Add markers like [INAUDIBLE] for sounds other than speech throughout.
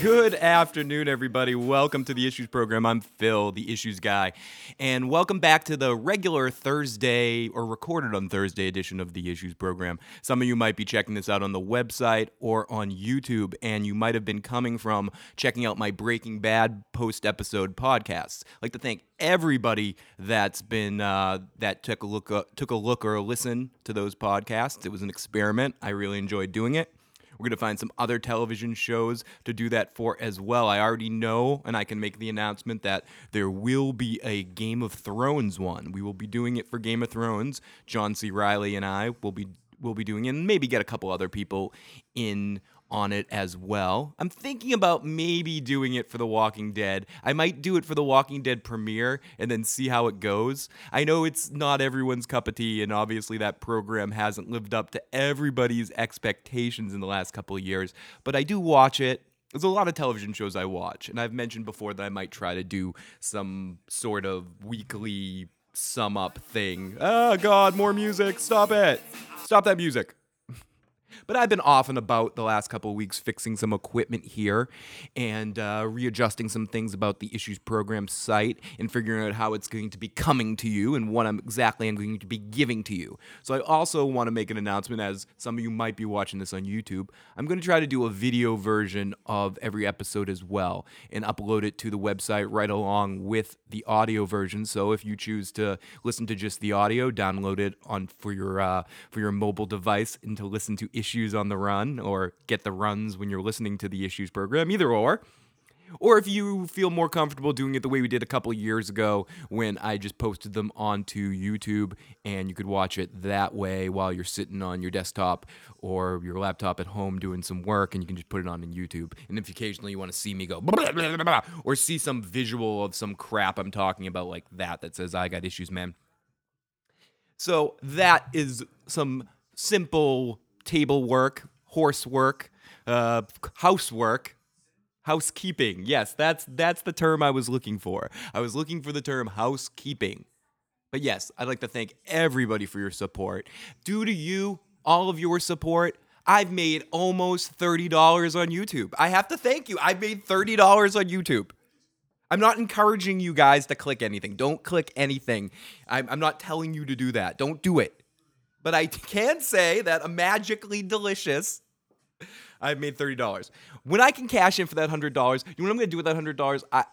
Good afternoon, everybody. Welcome to the Issues program. I'm Phil, the Issues guy, and welcome back to the regular Thursday or recorded on Thursday edition of the Issues program. Some of you might be checking this out on the website or on YouTube, and you might have been coming from checking out my Breaking Bad post episode podcasts. I'd like to thank everybody that's been uh, that took a look uh, took a look or a listen to those podcasts. It was an experiment. I really enjoyed doing it. We're going to find some other television shows to do that for as well. I already know, and I can make the announcement that there will be a Game of Thrones one. We will be doing it for Game of Thrones. John C. Riley and I will be will be doing it, and maybe get a couple other people in on it as well. I'm thinking about maybe doing it for The Walking Dead. I might do it for The Walking Dead premiere and then see how it goes. I know it's not everyone's cup of tea, and obviously that program hasn't lived up to everybody's expectations in the last couple of years, but I do watch it. There's a lot of television shows I watch, and I've mentioned before that I might try to do some sort of weekly sum up thing. Oh, God, more music. Stop it. Stop that music. But I've been off and about the last couple of weeks fixing some equipment here and uh, readjusting some things about the Issues Program site and figuring out how it's going to be coming to you and what I'm exactly I'm going to be giving to you. So I also want to make an announcement as some of you might be watching this on YouTube. I'm going to try to do a video version of every episode as well and upload it to the website right along with the audio version. So if you choose to listen to just the audio, download it on for your uh, for your mobile device and to listen to issues on the run or get the runs when you're listening to the issues program, either or. Or if you feel more comfortable doing it the way we did a couple years ago when I just posted them onto YouTube and you could watch it that way while you're sitting on your desktop or your laptop at home doing some work and you can just put it on in YouTube. And if occasionally you want to see me go blah, [LAUGHS] blah, blah, or see some visual of some crap I'm talking about like that that says I got issues, man. So that is some simple table work, horse work, uh, housework, housekeeping. Yes, that's that's the term I was looking for. I was looking for the term housekeeping. But yes, I'd like to thank everybody for your support. Due to you, all of your support, I've made almost $30 on YouTube. I have to thank you. I've made $30 on YouTube. I'm not encouraging you guys to click anything. Don't click anything. I'm, I'm not telling you to do that. Don't do it but I [LAUGHS] can say that a magically delicious. I've made thirty dollars. When I can cash in for that hundred dollars, you know what I'm gonna do with that hundred dollars? I,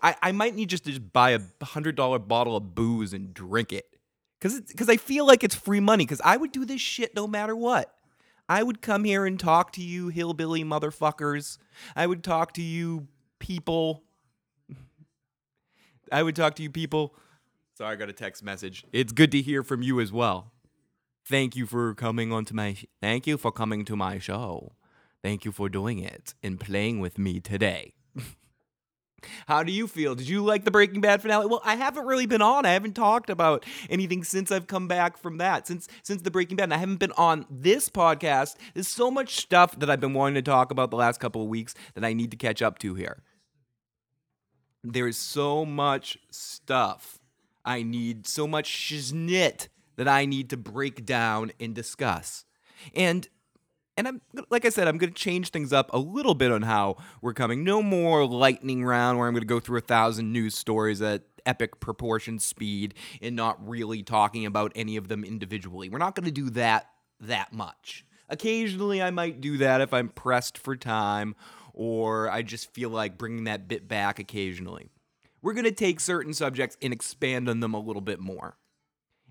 I I might need just to just buy a hundred dollar bottle of booze and drink it, cause because I feel like it's free money. Cause I would do this shit no matter what. I would come here and talk to you hillbilly motherfuckers. I would talk to you people. I would talk to you people. Sorry, I got a text message. It's good to hear from you as well. Thank you for coming on to my thank you for coming to my show. Thank you for doing it and playing with me today. [LAUGHS] How do you feel? Did you like the Breaking Bad finale? Well, I haven't really been on. I haven't talked about anything since I've come back from that. Since since the Breaking Bad, and I haven't been on this podcast. There's so much stuff that I've been wanting to talk about the last couple of weeks that I need to catch up to here. There is so much stuff. I need so much shiznit that I need to break down and discuss. And and I'm like I said, I'm going to change things up a little bit on how we're coming. No more lightning round where I'm going to go through a thousand news stories at epic proportion speed and not really talking about any of them individually. We're not going to do that that much. Occasionally, I might do that if I'm pressed for time or I just feel like bringing that bit back occasionally. We're going to take certain subjects and expand on them a little bit more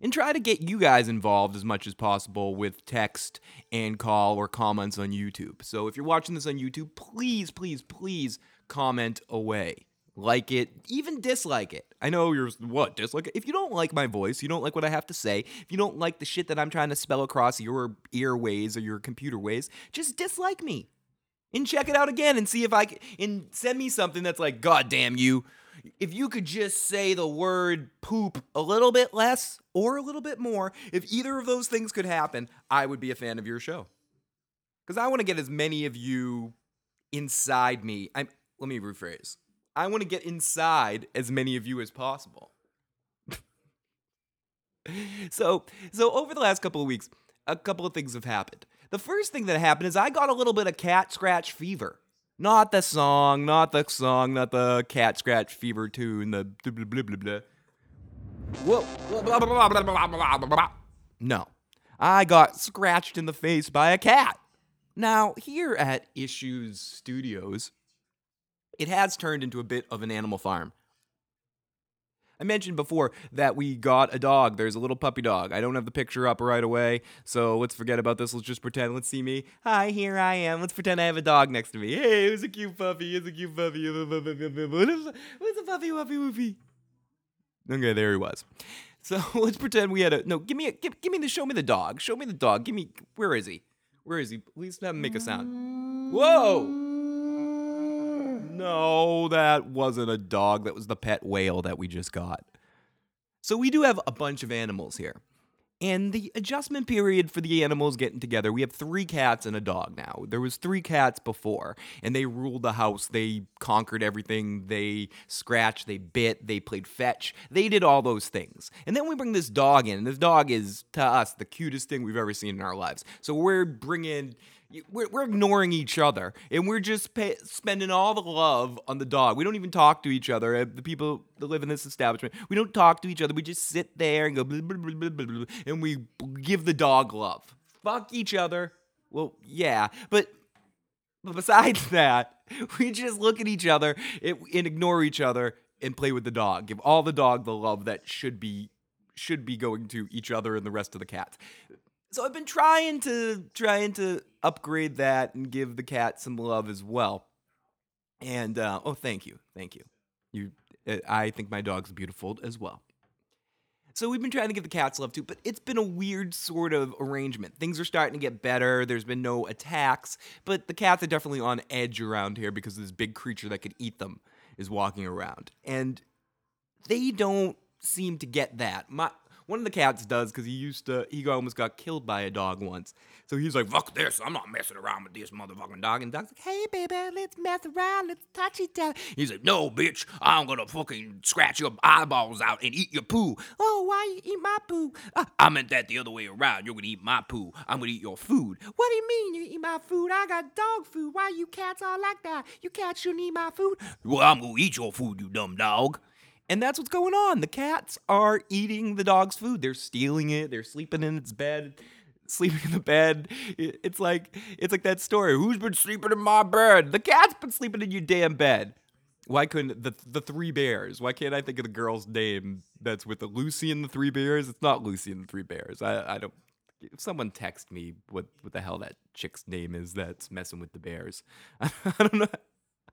and try to get you guys involved as much as possible with text and call or comments on YouTube. So if you're watching this on YouTube, please, please, please comment away. Like it, even dislike it. I know you're what, dislike it? If you don't like my voice, you don't like what I have to say, if you don't like the shit that I'm trying to spell across your earways or your computer ways, just dislike me. And check it out again and see if I can and send me something that's like, God damn you if you could just say the word poop a little bit less or a little bit more, if either of those things could happen, I would be a fan of your show. Because I want to get as many of you inside me. I'm, let me rephrase. I want to get inside as many of you as possible. [LAUGHS] so, so over the last couple of weeks, a couple of things have happened. the first thing that happened is I got a little bit of cat scratch fever. Not the song, not the song, not the cat scratch fever tune, the blah blah blah blah. Whoa. No. I got scratched in the face by a cat. Now, here at Issues Studios, it has turned into a bit of an animal farm. I mentioned before that we got a dog. There's a little puppy dog. I don't have the picture up right away, so let's forget about this. Let's just pretend. Let's see me. Hi, here I am. Let's pretend I have a dog next to me. Hey, who's a cute puppy? Who's a cute puppy? Who's a puppy, puppy, puppy? Okay, there he was. So [LAUGHS] let's pretend we had a no. Give me a give, give me the show me the dog. Show me the dog. Give me where is he? Where is he? Please have him make a sound. Whoa! No, that wasn't a dog. That was the pet whale that we just got. So we do have a bunch of animals here. And the adjustment period for the animals getting together, we have three cats and a dog now. There was three cats before, and they ruled the house. They conquered everything. They scratched, they bit, they played fetch. They did all those things. And then we bring this dog in, and this dog is to us the cutest thing we've ever seen in our lives. So we're bringing we're, we're ignoring each other and we're just pay, spending all the love on the dog. We don't even talk to each other. uh, The people that live in this establishment, we don't talk to each other. We just sit there and go blah, blah, blah, and we give the dog love. Fuck each other. Well, yeah, but but besides that, [LAUGHS] we just look at each other and and ignore each other and play with the dog. Give all the dog the love that should be should be going to each other and the rest of the cats. So I've been trying to trying to upgrade that and give the cat some love as well. And uh, oh, thank you, thank you. You, uh, I think my dog's beautiful as well. So we've been trying to give the cats love too, but it's been a weird sort of arrangement. Things are starting to get better. There's been no attacks, but the cats are definitely on edge around here because this big creature that could eat them is walking around, and they don't seem to get that. My one of the cats does because he used to he almost got killed by a dog once. So he's like, "Fuck this! I'm not messing around with this motherfucking dog." And the dog's like, "Hey, baby, let's mess around. Let's touch each other." He's like, "No, bitch! I'm gonna fucking scratch your eyeballs out and eat your poo." Oh, why you eat my poo? "Uh, I meant that the other way around. You're gonna eat my poo. I'm gonna eat your food. What do you mean you eat my food? I got dog food. Why you cats all like that? You cats shouldn't eat my food. Well, I'm gonna eat your food, you dumb dog. And that's what's going on. The cats are eating the dog's food. They're stealing it. They're sleeping in its bed, sleeping in the bed. It's like it's like that story. Who's been sleeping in my bed? The cat's been sleeping in your damn bed. Why couldn't the the three bears? Why can't I think of the girl's name that's with the Lucy and the three bears? It's not Lucy and the three bears. I I don't. If someone text me what what the hell that chick's name is that's messing with the bears, [LAUGHS] I don't know.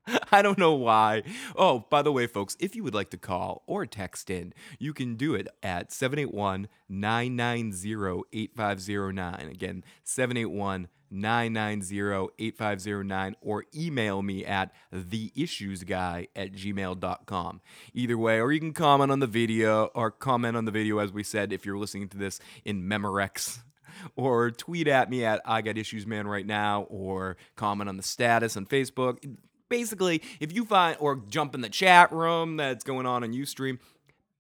[LAUGHS] I don't know why. Oh, by the way, folks, if you would like to call or text in, you can do it at 781 990 8509. Again, 781 990 8509, or email me at theissuesguy at gmail.com. Either way, or you can comment on the video, or comment on the video, as we said, if you're listening to this in Memorex [LAUGHS] or tweet at me at I Got Issues Man right now, or comment on the status on Facebook. Basically, if you find, or jump in the chat room that's going on on Ustream.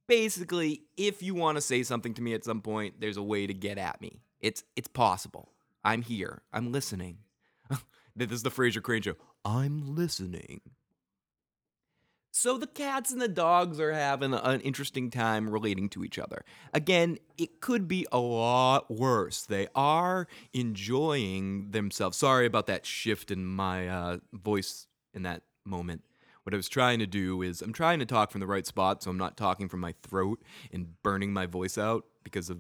Basically, if you want to say something to me at some point, there's a way to get at me. It's it's possible. I'm here. I'm listening. [LAUGHS] this is the Frasier Crane show. I'm listening. So the cats and the dogs are having an interesting time relating to each other. Again, it could be a lot worse. They are enjoying themselves. Sorry about that shift in my uh, voice in that moment. What I was trying to do is I'm trying to talk from the right spot so I'm not talking from my throat and burning my voice out because of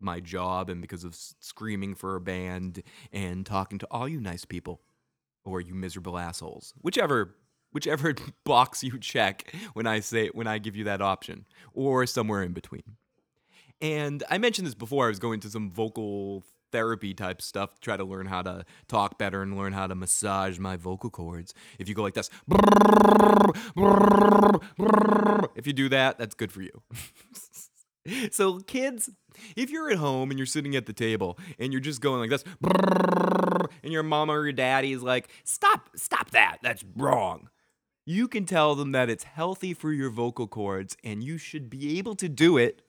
my job and because of screaming for a band and talking to all you nice people or you miserable assholes. Whichever whichever [LAUGHS] box you check when I say when I give you that option or somewhere in between. And I mentioned this before I was going to some vocal therapy type stuff to try to learn how to talk better and learn how to massage my vocal cords. If you go like this, if you do that, that's good for you. [LAUGHS] so kids, if you're at home and you're sitting at the table and you're just going like this, and your mama or your daddy is like, "Stop, stop that. That's wrong." You can tell them that it's healthy for your vocal cords and you should be able to do it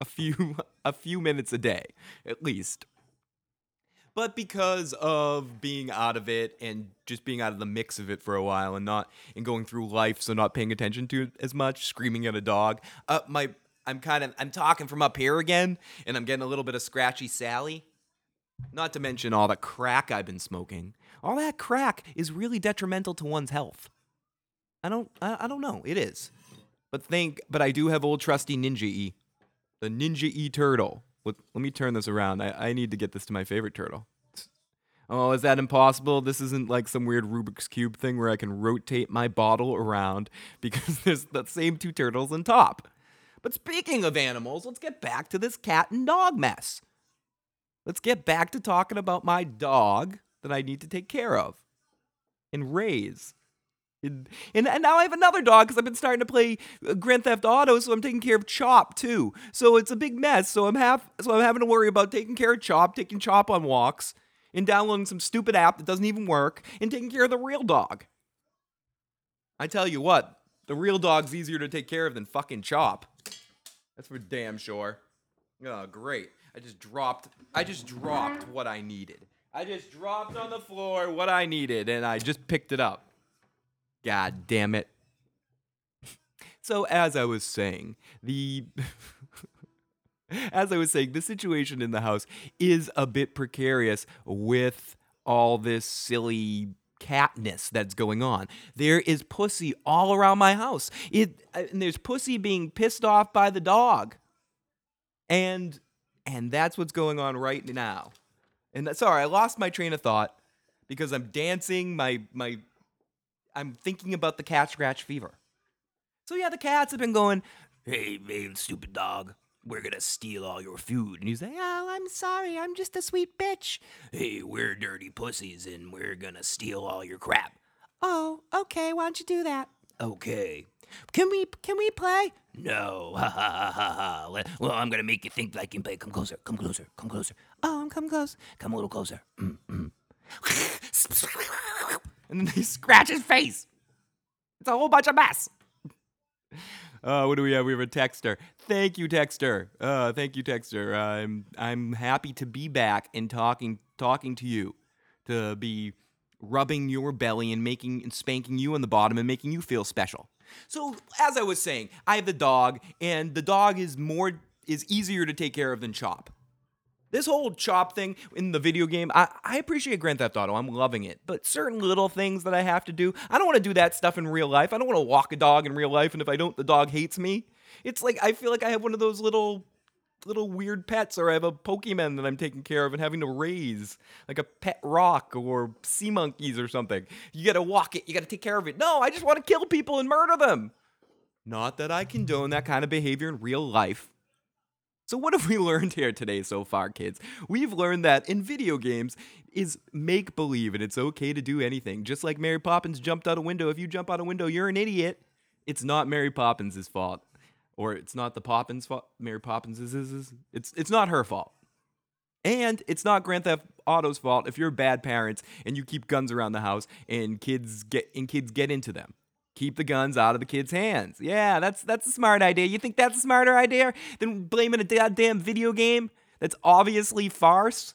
a few a few minutes a day at least. But because of being out of it and just being out of the mix of it for a while and not and going through life, so not paying attention to it as much, screaming at a dog. Uh, my I'm kind of I'm talking from up here again, and I'm getting a little bit of scratchy Sally. Not to mention all the crack I've been smoking. All that crack is really detrimental to one's health. I don't I, I don't know. It is. But think but I do have old trusty Ninja E. The Ninja E turtle. Let, let me turn this around. I, I need to get this to my favorite turtle. Oh, is that impossible? This isn't like some weird Rubik's Cube thing where I can rotate my bottle around [LAUGHS] because there's the same two turtles on top. But speaking of animals, let's get back to this cat and dog mess. Let's get back to talking about my dog that I need to take care of and raise. And, and, and now I have another dog because I've been starting to play uh, Grand Theft Auto, so I'm taking care of Chop too. So it's a big mess. So I'm half, so I'm having to worry about taking care of Chop, taking Chop on walks, and downloading some stupid app that doesn't even work, and taking care of the real dog. I tell you what, the real dog's easier to take care of than fucking Chop. That's for damn sure. Oh, great. I just dropped I just dropped what I needed. I just dropped on the floor what I needed and I just picked it up. God damn it. So as I was saying, the [LAUGHS] as I was saying, the situation in the house is a bit precarious with all this silly catness that's going on. There is pussy all around my house. It uh, and there's pussy being pissed off by the dog. And and that's what's going on right now. And sorry, I lost my train of thought because I'm dancing my my I'm thinking about the cat scratch fever. So yeah, the cats have been going, "Hey, hey, stupid dog, we're gonna steal all your food." And he's like, "Oh, I'm sorry, I'm just a sweet bitch." Hey, we're dirty pussies, and we're gonna steal all your crap. Oh, okay. Why don't you do that? Okay. Can we can we play? No. [LAUGHS] Ha ha ha ha ha. Well, I'm gonna make you think I can play. Come closer. Come closer. Come closer. Oh, I'm come close. Come a little closer. Mm, mm. [LAUGHS] [LAUGHS] and then they [LAUGHS] scratch his face. It's a whole bunch of mess. Uh, what do we have? We have a texter. Thank you, texter. Uh, thank you, texter. I'm I'm happy to be back and talking talking to you, to be rubbing your belly and making and spanking you on the bottom and making you feel special. So as I was saying, I have the dog, and the dog is more is easier to take care of than Chop. This whole chop thing in the video game, I, I appreciate Grand Theft Auto. I'm loving it. But certain little things that I have to do, I don't want to do that stuff in real life. I don't want to walk a dog in real life, and if I don't, the dog hates me. It's like I feel like I have one of those little little weird pets, or I have a Pokemon that I'm taking care of and having to raise, like a pet rock or sea monkeys or something. You gotta walk it, you gotta take care of it. No, I just want to kill people and murder them. Not that I condone that kind of behavior in real life. So what have we [LAUGHS] learned here today so far, kids? We've learned that in video games is make believe and it's okay to do anything. Just like Mary Poppins jumped out a window. If you jump out a window, you're an idiot. It's not Mary Poppins' fault. Or it's not the Poppins' fault. Mary Poppins is, is, it's it's not her fault. And it's not Grand Theft Auto's fault if you're bad parents and you keep guns around the house and kids get and kids get into them. Keep the guns out of the kids' hands. Yeah, that's that's a smart idea. You think that's a smarter idea than blaming a goddamn video game that's obviously farce?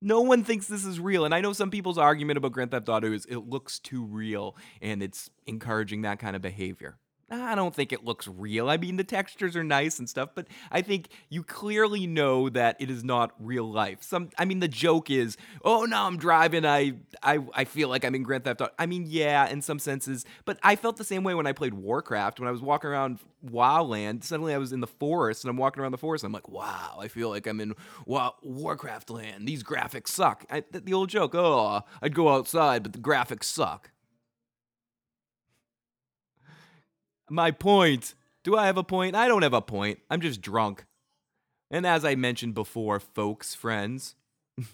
No one thinks this is real, and I know some people's argument about Grand Theft Auto is it looks too real and it's encouraging that kind of behavior. I don't think it looks real. I mean, the textures are nice and stuff, but I think you clearly know that it is not real life. Some, I mean, the joke is, oh, no, I'm driving. I, I, I feel like I'm in Grand Theft Auto. I mean, yeah, in some senses, but I felt the same way when I played Warcraft. When I was walking around WoWland, suddenly I was in the forest and I'm walking around the forest. I'm like, wow, I feel like I'm in wow, Warcraft land. These graphics suck. I, the old joke, oh, I'd go outside, but the graphics suck. My point. Do I have a point? I don't have a point. I'm just drunk. And as I mentioned before, folks, friends, [LAUGHS]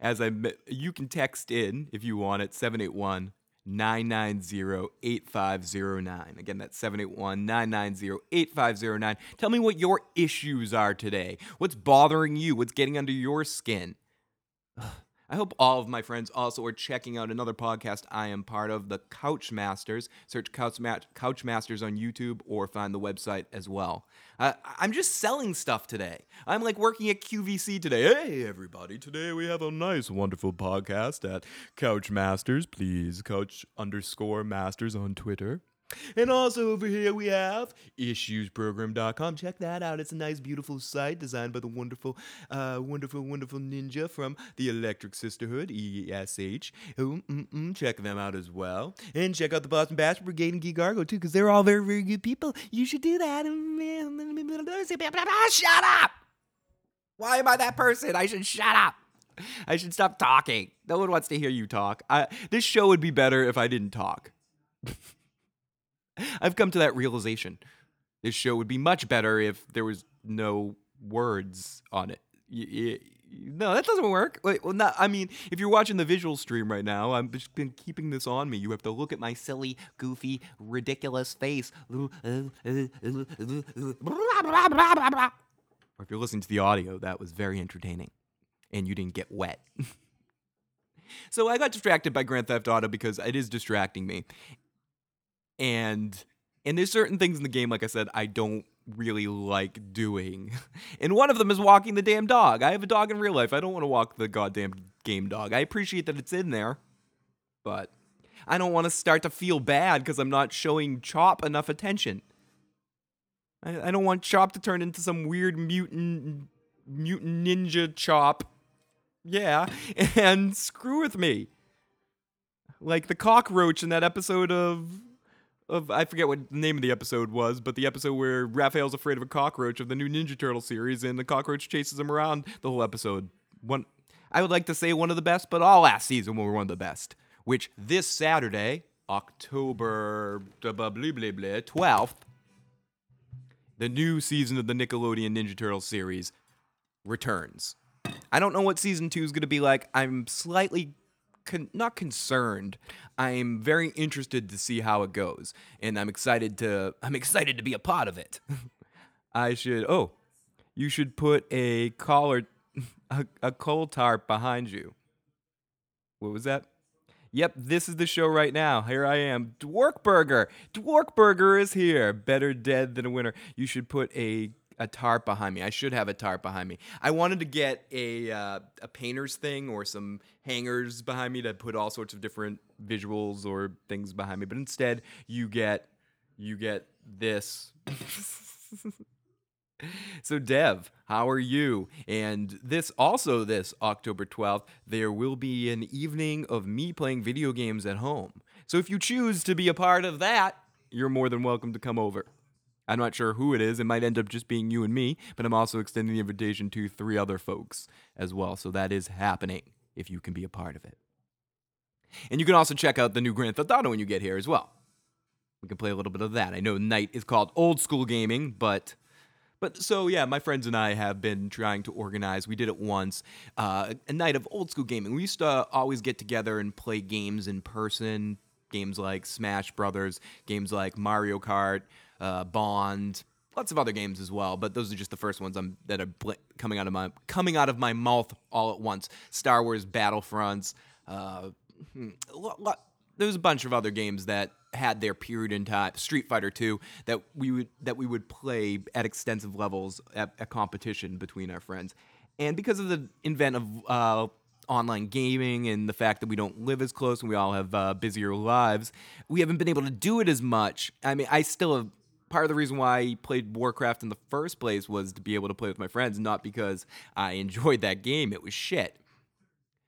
as I you can text in if you want it 781 990 8509. Again, that's 781 990 8509. Tell me what your issues are today. What's bothering you? What's getting under your skin? I hope all of my friends also are checking out another podcast I am part of, the Couch Masters. Search Couch, Ma- Couch Masters on YouTube or find the website as well. Uh, I'm just selling stuff today. I'm like working at QVC today. Hey, everybody, today we have a nice, wonderful podcast at Couch Masters. Please, Couch underscore Masters on Twitter. And also over here we have issuesprogram.com. Check that out. It's a nice, beautiful site designed by the wonderful, uh, wonderful, wonderful ninja from the Electric Sisterhood, ESH. Oh, mm-mm, check them out as well. And check out the Boston Bash Brigade and Geek Argo too, because they're all very, very good people. You should do that. [LAUGHS] Shut up! Why am I that person? I should shut up. I should stop talking. No one wants to hear you talk. I, this show would be better if I didn't talk. [LAUGHS] [LAUGHS] I've come to that realization. This show would be much better if there was no words on it. No, that doesn't work. Wait, well, not. I mean, if you're watching the visual stream right now, I've just been keeping this on me. You have to look at my silly, goofy, ridiculous face. Or if you're listening to the audio, that was very entertaining, and you didn't get wet. [LAUGHS] so I got distracted by Grand Theft Auto because it is distracting me, and and there's certain things in the game like i said i don't really like doing. [LAUGHS] And one of them is walking the damn dog. I have a dog in real life. I don't want to walk the goddamn game dog. I appreciate that it's in there but i don't want to start to feel bad because i'm not showing chop enough attention. I, I don't want chop to turn into some weird mutant mutant ninja chop. Yeah [LAUGHS] and screw with me. Like the cockroach in that episode of of I forget what the name of the episode was, but the episode where Raphael's afraid of a cockroach of the new Ninja Turtle series, and the cockroach chases him around the whole episode. One, I would like to say one of the best, but all last season were one of the best. Which this Saturday, October twelfth, the new season of the Nickelodeon Ninja Turtle series returns. I don't know what season two is going to be like. I'm slightly con- not concerned. I'm very interested to see how it goes, and I'm excited to I'm excited to be a part of it. [LAUGHS] I should oh, you should put a collar, [LAUGHS] a, a coal tarp behind you. What was that? Yep, this is the show right now. Here I am, Dworkburger. Dworkburger is here. Better dead than a winner. You should put a a tarp behind me. I should have a tarp behind me. I wanted to get a uh, a painter's thing or some hangers behind me to put all sorts of different visuals or things behind me, but instead you get you get this. so Dev, how are you? And this also this October 12th, there will be an evening of me playing video games at home. So if you choose to be a part of that, you're more than welcome to come over. I'm not sure who it is. It might end up just being you and me, but I'm also extending the invitation to three other folks as well. So that is happening if you can be a part of it. And you can also check out the new Grand Theft Auto when you get here as well. We can play a little bit of that. I know night is called old school gaming, but but so yeah, my friends and I have been trying to organize. We did it once, uh, a night of old school gaming. We used to always get together and play games in person, games like Smash Brothers, games like Mario Kart, uh, Bond, lots of other games as well. But those are just the first ones I'm, that are bl- coming out of my coming out of my mouth all at once. Star Wars Battlefronts. Uh, hmm, there's a bunch of other games that had their period in time. Street Fighter 2 that we would that we would play at extensive levels at, at competition between our friends. And because of the invent of uh, online gaming and the fact that we don't live as close and we all have uh, busier lives, we haven't been able to do it as much. I mean, I still have. Part of the reason why I played Warcraft in the first place was to be able to play with my friends, not because I [LAUGHS] enjoyed that game. It was shit.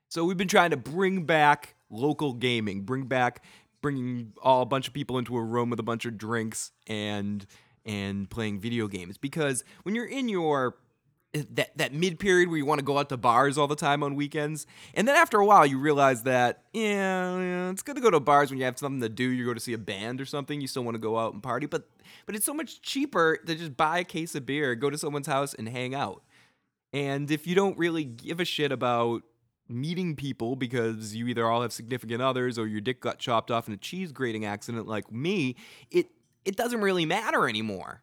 So we've been trying to bring back local gaming, bring back bringing all a bunch of people into a room with a bunch of drinks and and playing video games because when you're in your Eh, that that mid period where you want to go out to bars all the time on weekends, and then after a while you realize that yeah, yeah, it's good to go to bars when you have something to do. You go to see a band or something. You still want to go out and party, but but it's so much cheaper to just buy a case of beer, go to someone's house, and hang out. And if you don't really give a shit about meeting people because you either all have significant others or your dick got chopped off in a cheese grating accident like me, it it doesn't really matter anymore.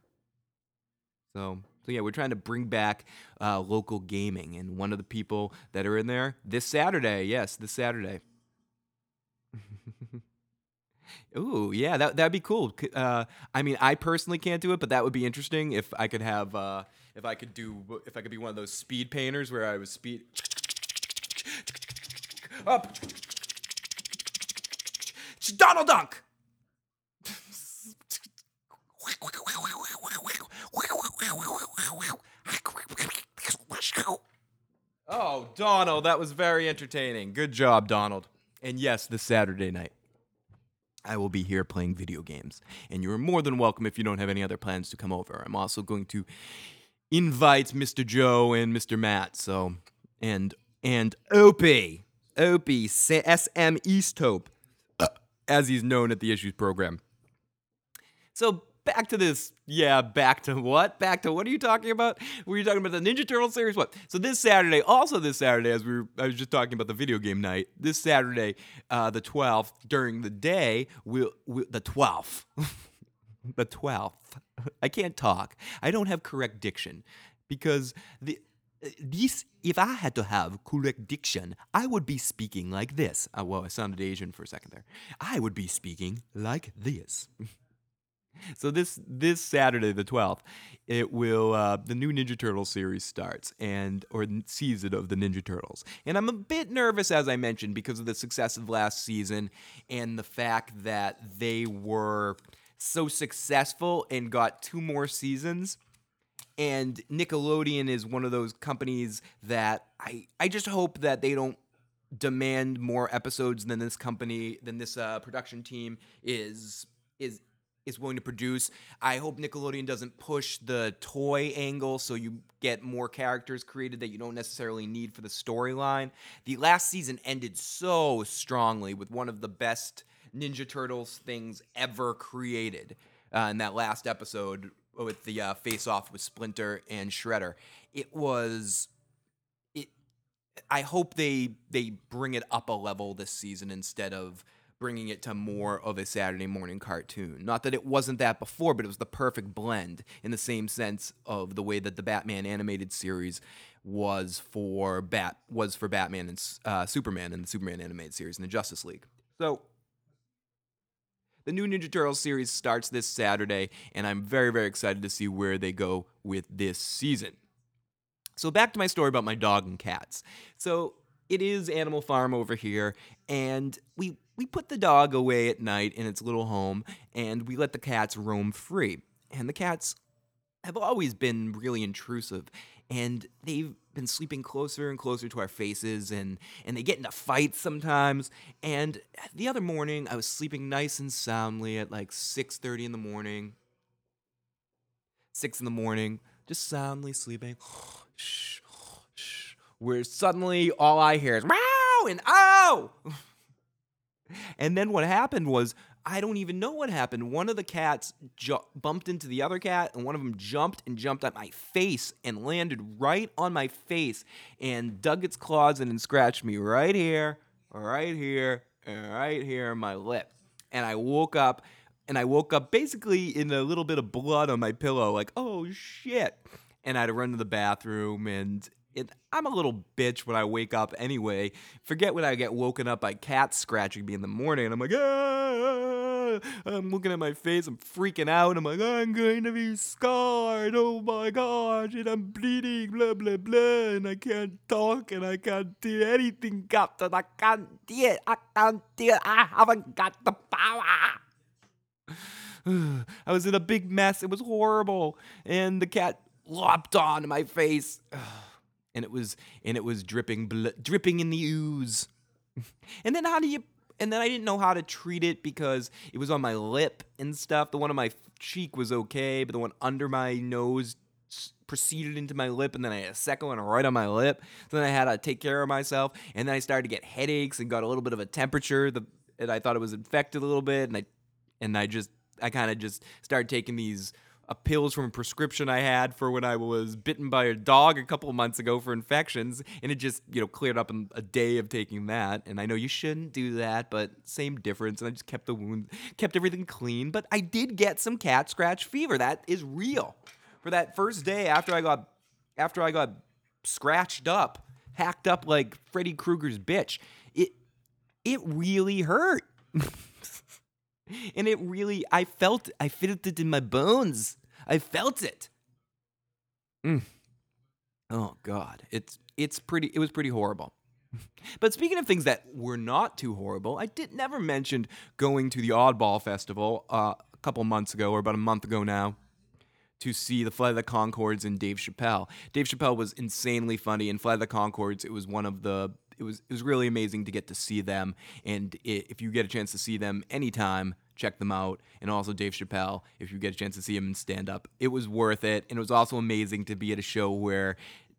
So So yeah, we're trying to bring back uh, local gaming, and one of the people that are in there this Saturday, yes, this Saturday. [LAUGHS] Ooh, yeah, that that'd be cool. Uh, I mean, I personally can't do it, but that would be interesting if I could have, uh, if I could do, if I could be one of those speed painters where I was speed up, Donald Duck. [LAUGHS] Oh, Donald, that was very entertaining. Good job, Donald. And yes, this Saturday night, I will be here playing video games. And you're more than welcome if you don't have any other plans to come over. I'm also going to invite Mr. Joe and Mr. Matt. So, and and Opie, Opie, SM Easthope, as he's known at the Issues program. So back to this. Yeah, back to what? Back to what are you talking about? Were you talking about the Ninja Turtle series? What? So this Saturday, also this Saturday, as we were, I was just talking about the video game night. This Saturday, uh, the twelfth, during the day, we'll, we'll the twelfth, [LAUGHS] the twelfth. [LAUGHS] I can't talk. I don't have correct diction because the. This, if I had to have correct diction, I would be speaking like this. Uh, well, I sounded Asian for a second there. I would be speaking like this. [LAUGHS] [LAUGHS] So this this Saturday the twelfth, it will uh, the new Ninja Turtle series starts and or season of the Ninja Turtles, and I'm a bit nervous as I mentioned because of the success of last season and the fact that they were so successful and got two more seasons. And Nickelodeon is one of those companies that I I just hope that they don't demand more episodes than this company than this uh, production team is is is willing to produce. I hope Nickelodeon doesn't push the toy angle so you get more characters created that you don't necessarily need for the storyline. The last season ended so strongly with one of the best Ninja Turtles things ever created. Uh, in that last episode with the uh, face off with Splinter and Shredder, it was it I hope they they bring it up a level this season instead of bringing it to more of a Saturday morning cartoon. Not that it wasn't that before, but it was the perfect blend in the same sense of the way that the Batman animated series was for Bat was for Batman and uh, Superman and the Superman animated series and the Justice League. So the new Ninja Turtles series starts this Saturday, and I'm very, very excited to see where they go with this season. So back to my story about my dog and cats. So it is Animal Farm over here, and we we put the dog away at night in its little home, and we let the cats roam free. And the cats have always been really intrusive, and they've been sleeping closer and closer to our faces, and and they get into fights sometimes. And the other morning, I was sleeping nice and soundly at like 6:30 in the morning. Six in the morning, just soundly sleeping. [SIGHS] [SIGHS] where suddenly all I hear is wow and oh. [LAUGHS] and then what happened was I don't even know what happened. One of the cats ju- bumped into the other cat, and one of them jumped and jumped at my face and landed right on my face and dug its claws in and scratched me right here, right here, and right here my lip. And I woke up, and I woke up basically in a little bit of blood on my pillow, like, oh shit. And I had to run to the bathroom, and it, I'm a little bitch when I wake up anyway. Forget when I get woken up by cats scratching me in the morning, and I'm like, ah! I'm looking at my face, I'm freaking out. I'm like, I'm going to be scarred. Oh my gosh, and I'm bleeding, blah blah blah, and I can't talk and I can't do anything, Captain. I can't do it. I can't do it. I haven't got the power. [SIGHS] I was in a big mess. It was horrible, and the cat lopped on my face, [SIGHS] [SIGHS] and it was and it was dripping, bl- dripping in the ooze. [LAUGHS] and then how do you? And then I didn't know how to treat it because it was on my lip and stuff. The one on my cheek was okay, but the one under my nose proceeded into my lip, and then I had a second one right on my lip. So then I had to take care of myself, and then I started to get headaches and got a little bit of a temperature. The and I thought it was infected a little bit, and I and I just I kind of just started taking these pills from a prescription I had for when I was bitten by a dog a couple months ago for infections, and it just you know cleared up in a day of taking that. And I know you shouldn't do that, but same difference. And I just kept the wound, kept everything clean. But I did get some cat scratch fever. That is real. For that first day after I got after I got scratched up, hacked up like Freddy Krueger's bitch. It it really hurt. [LAUGHS] and it really I felt I felt it in my bones. I felt it. Mm. Oh god, it's it's pretty it was pretty horrible. [LAUGHS] But speaking of things that were not too horrible, I did never mentioned going to the Oddball Festival uh, a couple months ago or about a month ago now to see the Flight of the Conchords and Dave Chappelle. Dave Chappelle was insanely funny, and Flight of the Conchords it was one of the it was it was really amazing to get to see them. And i if you get a chance to see them anytime, check them out. And also Dave Chappelle, if you get a chance to see him in stand up, it was worth it. And it was also amazing to be at a show where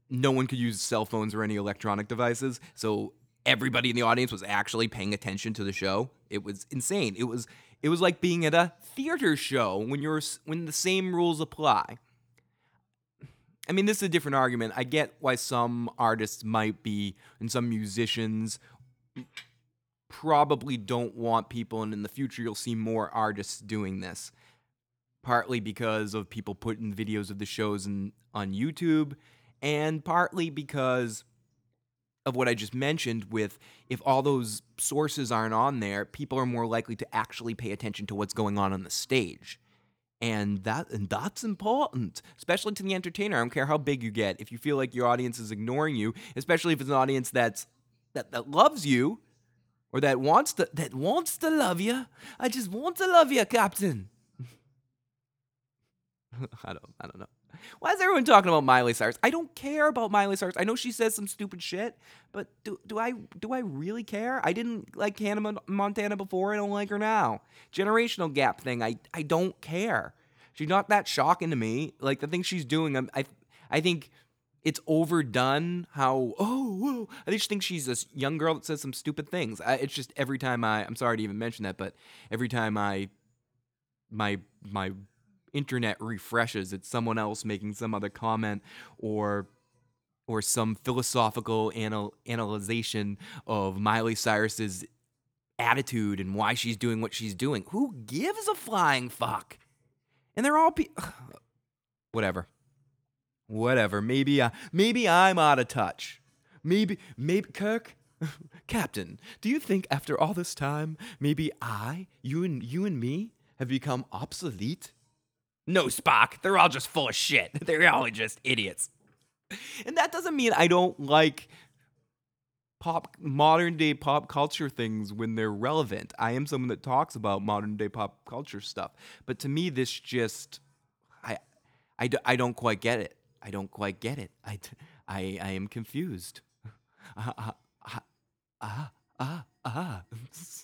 no one could use cell phones or any electronic devices. So everybody in the audience was actually paying attention to the show. It was insane. It was it was like being at a theater show when you're when the same rules apply. I mean, this is a different argument. I get why some artists might be and some musicians probably don't want people and in the future you'll see more artists doing this. Partly because of people putting videos of the shows in, on YouTube and partly because of what I just mentioned with if all those sources aren't on there, people are more likely to actually pay attention to what's going on on the stage. And that and that's important, especially to the entertainer. I don't care how big you get. If you feel like your audience is ignoring you, especially if it's an audience that's that, that loves you or that wants to that wants to love you. I just want to love you, Captain. [LAUGHS] I don't I don't know. Why is everyone talking about Miley Cyrus? I don't care about Miley Cyrus. I know she says some stupid shit, but do, do I do I really care? I didn't like Hannah Montana before. I don't like her now. Generational gap thing. I I don't care. She's not that shocking to me. Like the things she's doing, I'm, I I think it's overdone. How oh whoa. I just think she's this young girl that says some stupid things. I, it's just every time I I'm sorry to even mention that, but every time I my my internet refreshes. It's someone else making some other comment or or some philosophical anal- analyzation of Miley Cyrus's attitude and why she's doing what she's doing. Who gives a flying fuck? And they're all pe- [SIGHS] whatever. Whatever. Maybe I maybe I'm out of touch. Maybe maybe Kirk [LAUGHS] Captain, do you think after all this time maybe I, you and you and me have become obsolete? No, Spock. They're all just full of shit. [LAUGHS] They're all just idiots. And that doesn't mean I don't like pop modern day pop culture things when they're relevant. I am someone that talks about modern day pop culture stuff. But to me this just I I, I don't quite get it. I don't quite get it. I I, I am confused. Ah ah ah ah ah.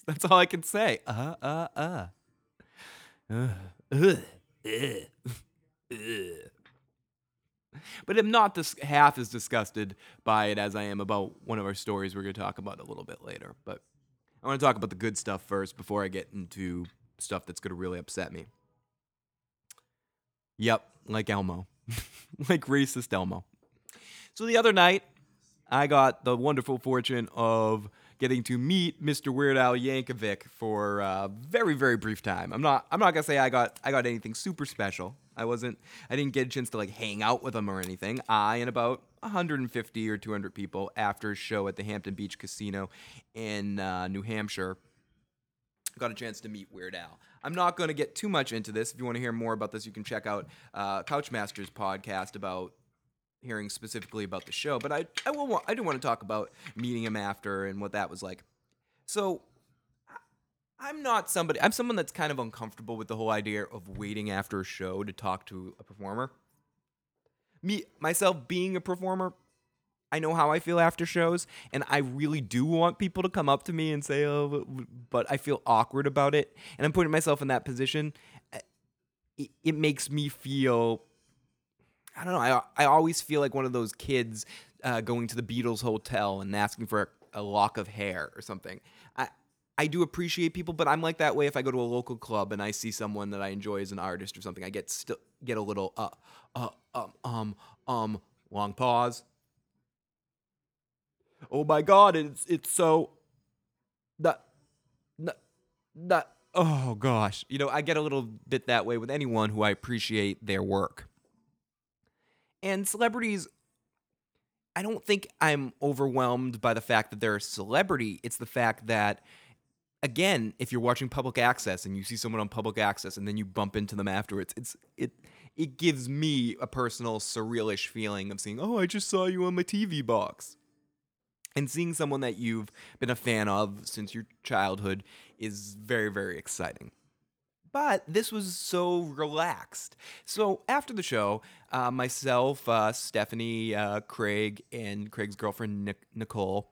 That's all I can say. Uh uh. Uh. Ugh. But I'm not half as disgusted by it as I am about one of our stories we're going to talk about a little bit later. But I want to talk about the good stuff first before I get into stuff that's going to really upset me. Yep, like Elmo. [LAUGHS] like racist Elmo. So the other night, I got the wonderful fortune of getting to meet Mr. Weird Al Yankovic for a very very brief time. I'm not I'm not gonna say I got I got anything super special. I wasn't I didn't get a chance to like hang out with him or anything. I and about 150 or 200 people after a show at the Hampton Beach Casino in uh, New Hampshire got a chance to meet Weird Al. I'm not going to get too much into this. If you want to hear more about this, you can check out uh, Couchmaster's podcast about hearing specifically about the show, but I I will I do want to talk about meeting him after and what that was like. So I'm not somebody I'm someone that's kind of uncomfortable with the whole idea of waiting after a show to talk to a performer. Me myself being a performer, I know how I feel after shows, and I really do want people to come up to me and say, "Oh," but I feel awkward about it, and I'm putting myself in that position. It, it makes me feel I don't know. I I always feel like one of those kids uh, going to the Beatles hotel and asking for a, a, lock of hair or something. I I do appreciate people, but I'm like that way if I go to a local club and I see someone that I enjoy as an artist or something. I get still get a little uh uh um um um long pause. Oh my god, it's it's so that that that oh gosh. You know, I get a little bit that way with anyone who I appreciate their work. And celebrities, I don't think I'm overwhelmed by the fact that they're a celebrity. It's the fact that, again, if you're watching public access and you see someone on public access and then you bump into them afterwards, it's it it gives me a personal surrealish feeling of seeing, oh, I just saw you on my TV box. And seeing someone that you've been a fan of since your childhood is very, very exciting but this was so relaxed. So after the show, uh, myself, uh, Stephanie, uh, Craig, and Craig's girlfriend Nic- Nicole,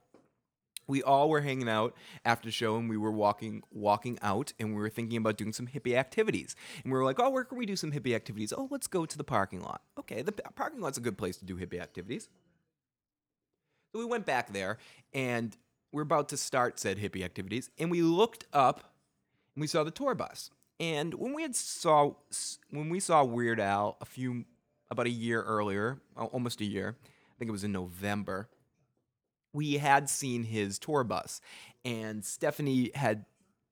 we all were hanging out after the show, and we were walking walking out, and we were thinking about doing some hippie activities. And we were like, "Oh, where can we do some hippie activities? Oh, let's go to the parking lot. Okay, the parking lot's a good place to do hippie activities." So we went back there, and we're about to start said hippie activities, and we looked up, and we saw the tour bus. And when we had saw when we saw Weird Al a few about a year earlier, almost a year, I think it was in November, we had seen his tour bus, and Stephanie had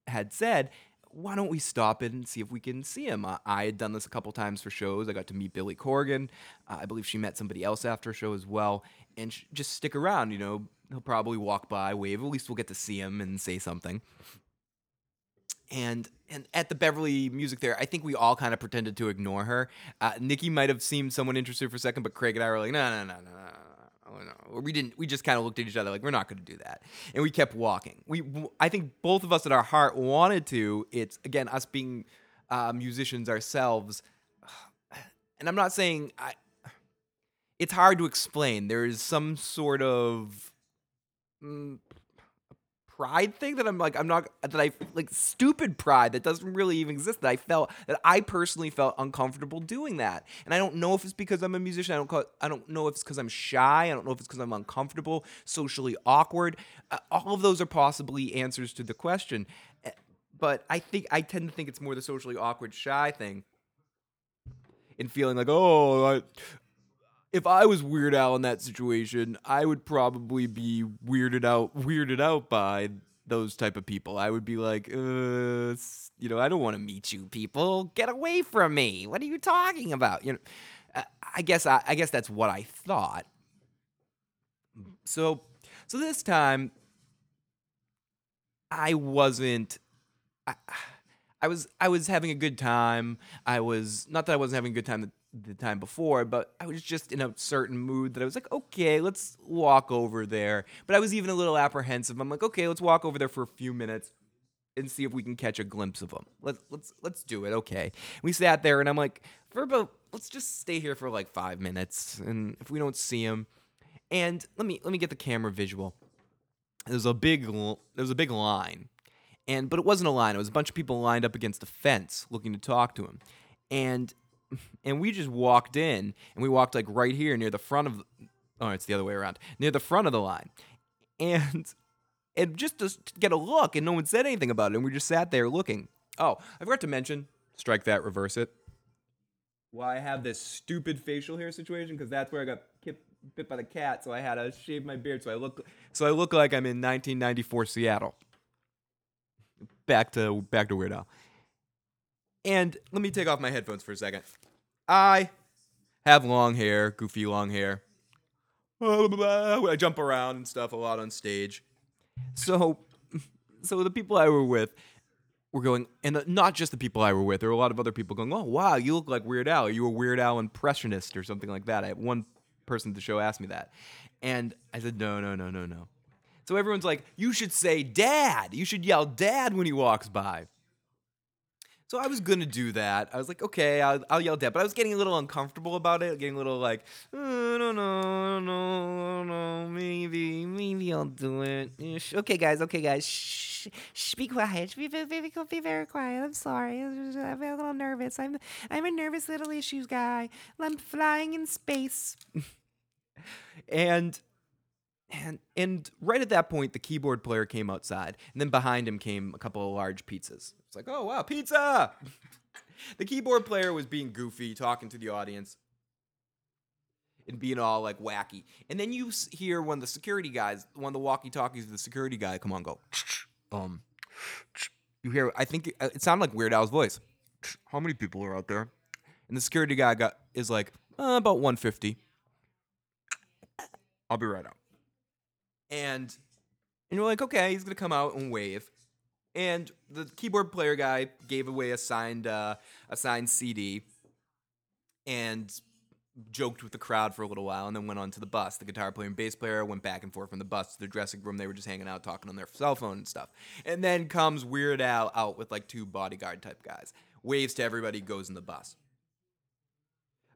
had said, "Why don't we stop it and see if we can see him?" I, I had done this a couple times for shows. I got to meet Billy Corgan. Uh, I believe she met somebody else after a show as well, and sh- just stick around. You know, he'll probably walk by, wave. At least we'll get to see him and say something and and at the Beverly Music Theater, I think we all kind of pretended to ignore her. Uh, Nikki might have seemed someone interested for a second, but Craig and I were like, no, no, no, no, no, no. We didn't. We just kind of looked at each other like we're not going to do that, and we kept walking. We, I think both of us at our heart wanted to. It's again us being uh, musicians ourselves, [SIGHS] and I'm not saying I. It's hard to explain. There is some sort of. Mm, pride thing that I'm like I'm not that I like stupid pride that doesn't really even exist that I felt that I personally felt uncomfortable doing that. And I don't know if it's because I'm a musician I don't call, I don't know if it's because I'm shy I don't know if it's because I'm uncomfortable socially awkward uh, all of those are possibly answers to the question. Eh, but I think I tend to think it's more the socially awkward shy thing and feeling like oh I, if I was Weird Al in that situation, I would probably be weirded out weirded out by those type of people. I would be like, uh, you know, I don't want to meet you people. Get away from me. What are you talking about? You know, I guess I, I guess that's what I thought. So, so this time I wasn't I, I was I was having a good time. I was not that I wasn't having a good time the time before, but I was just in a certain mood that I was like, okay, let's walk over there. But I was even a little apprehensive. I'm like, okay, let's walk over there for a few minutes and see if we can catch a glimpse of them. Let's let's let's do it. Okay. We sat there and I'm like, for about let's just stay here for like five minutes, and if we don't see him, and let me let me get the camera visual. There's a big there was a big line, and but it wasn't a line. It was a bunch of people lined up against a fence looking to talk to him, and and we just walked in and we walked like right here near the front of oh it's the other way around near the front of the line. And and just to get a look and no one said anything about it and we just sat there looking. Oh i forgot to mention strike that reverse it. Why i have this stupid facial hair situation because that's where i got bit, bit by the cat so i had to shave my beard so i look so i look like i'm in 1994 seattle back to back to weird al and let me take off my headphones for a second. I have long hair, goofy long hair. I jump around and stuff a lot on stage. So, so the people I were with were going, and not just the people I were with. There were a lot of other people going, "Oh, wow, you look like Weird Al. Are you a Weird Al impressionist or something like that?" I had one person at the show asked me that, and I said, "No, no, no, no, no." So everyone's like, "You should say Dad. You should yell Dad when he walks by." So I was gonna do that. I was like, okay, I'll, I'll yell dad, but I was getting a little uncomfortable about it, getting a little like, uh, know, I don't know, maybe, maybe I'll do it. Okay, guys, okay, guys, shh, shh, be quiet, be, be, be, be very quiet. I'm sorry, I'm a little nervous. I'm, I'm a nervous little issues guy. I'm flying in space, [LAUGHS] and and and right at that point, the keyboard player came outside, and then behind him came a couple of large pizzas. It's like, oh wow, pizza! [LAUGHS] the keyboard player was being goofy, talking to the audience, and being all like wacky. And then you hear one of the security guys, one of the walkie-talkies of the security guy, come on, go. [SNIFFS] Um, [SNIFFS] you hear? I think it, uh, it sounded like Weird Al's voice. [SNIFFS] How many people are out there? And the security guy got is like uh, about 150. I'll be right out. And and you're like, okay, he's gonna come out and wave. And the keyboard player guy gave away a signed uh, a signed CD and joked with the crowd for a little while and then went on to the bus. The guitar player and bass player went back and forth from the bus to the dressing room. They were just hanging out talking on their cell phone and stuff. And then comes Weird Al out with like two bodyguard type guys. Waves to everybody, goes in the bus.